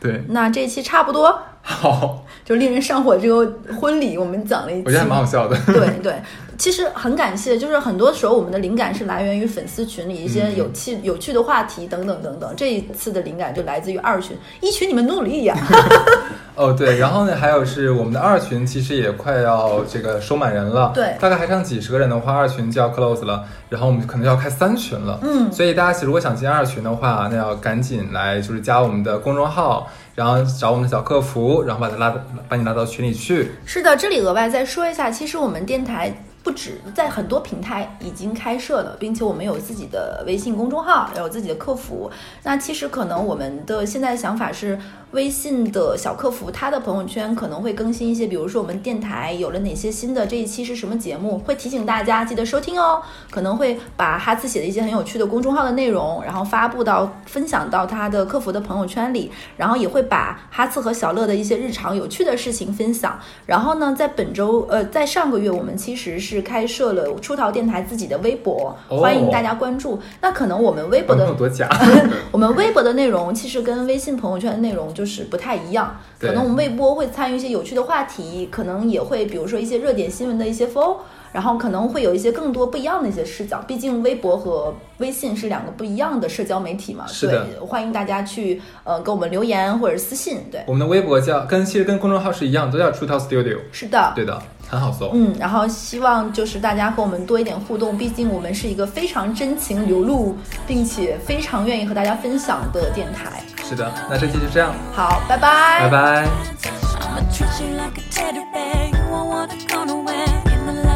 对，那这一期差不多，好，就令人上火这个婚礼，我们讲了一期，我觉得还蛮好笑的。对对，其实很感谢，就是很多时候我们的灵感是来源于粉丝群里一些嗯有趣、有趣的话题等等等等。这一次的灵感就来自于二群，一群你们努力呀！哦，对，然后呢，还有是我们的二群，其实也快要这个收满人了，对大概还剩几十个人的话，二群就要 close 了，然后我们可能要开三群了，嗯所以大家如果想进二群的话，那要赶紧来就是加我们的公众号，然后找我们的小客服，然后把他拉到把你拉到群里去，是的，这里额外再说一下，其实我们电台。不止在很多平台已经开设了，并且我们有自己的微信公众号，有自己的客服。那其实可能我们的现在的想法是，微信的小客服他的朋友圈可能会更新一些，比如说我们电台有了哪些新的，这一期是什么节目，会提醒大家记得收听哦。可能会把哈次写的一些很有趣的公众号的内容，然后发布到分享到他的客服的朋友圈里，然后也会把哈次和小乐的一些日常有趣的事情分享。然后呢，在本周呃，在上个月我们其实是开设了出逃电台自己的微博，哦欢迎大家关注。那可能我们微博的有多假？我们微博的内容其实跟微信朋友圈的内容就是不太一样，可能我们微博会参与一些有趣的话题，可能也会比如说一些热点新闻的一些 FO，然后可能会有一些更多不一样的一些视角。毕竟微博和微信是两个不一样的社交媒体嘛，是的，欢迎大家去呃给我们留言或者私信，对，我们的微博叫跟其实跟公众号是一样，都叫 True Talk Studio，是的，对的，很好搜。嗯，然后希望就是大家和我们多一点互动，毕竟我们是一个非常真情流露，并且非常愿意和大家分享的电台。是的，那这期就这样，好，拜拜，拜拜。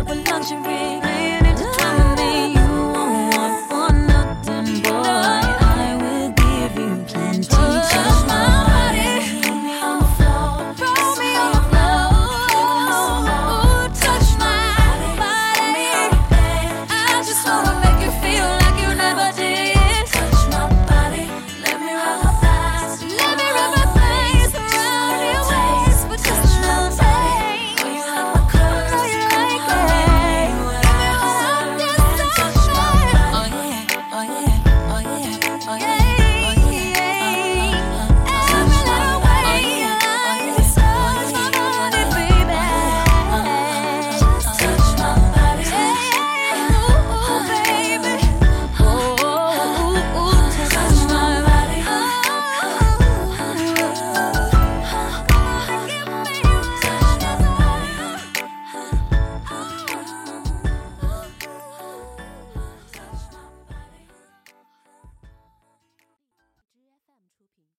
With 心病。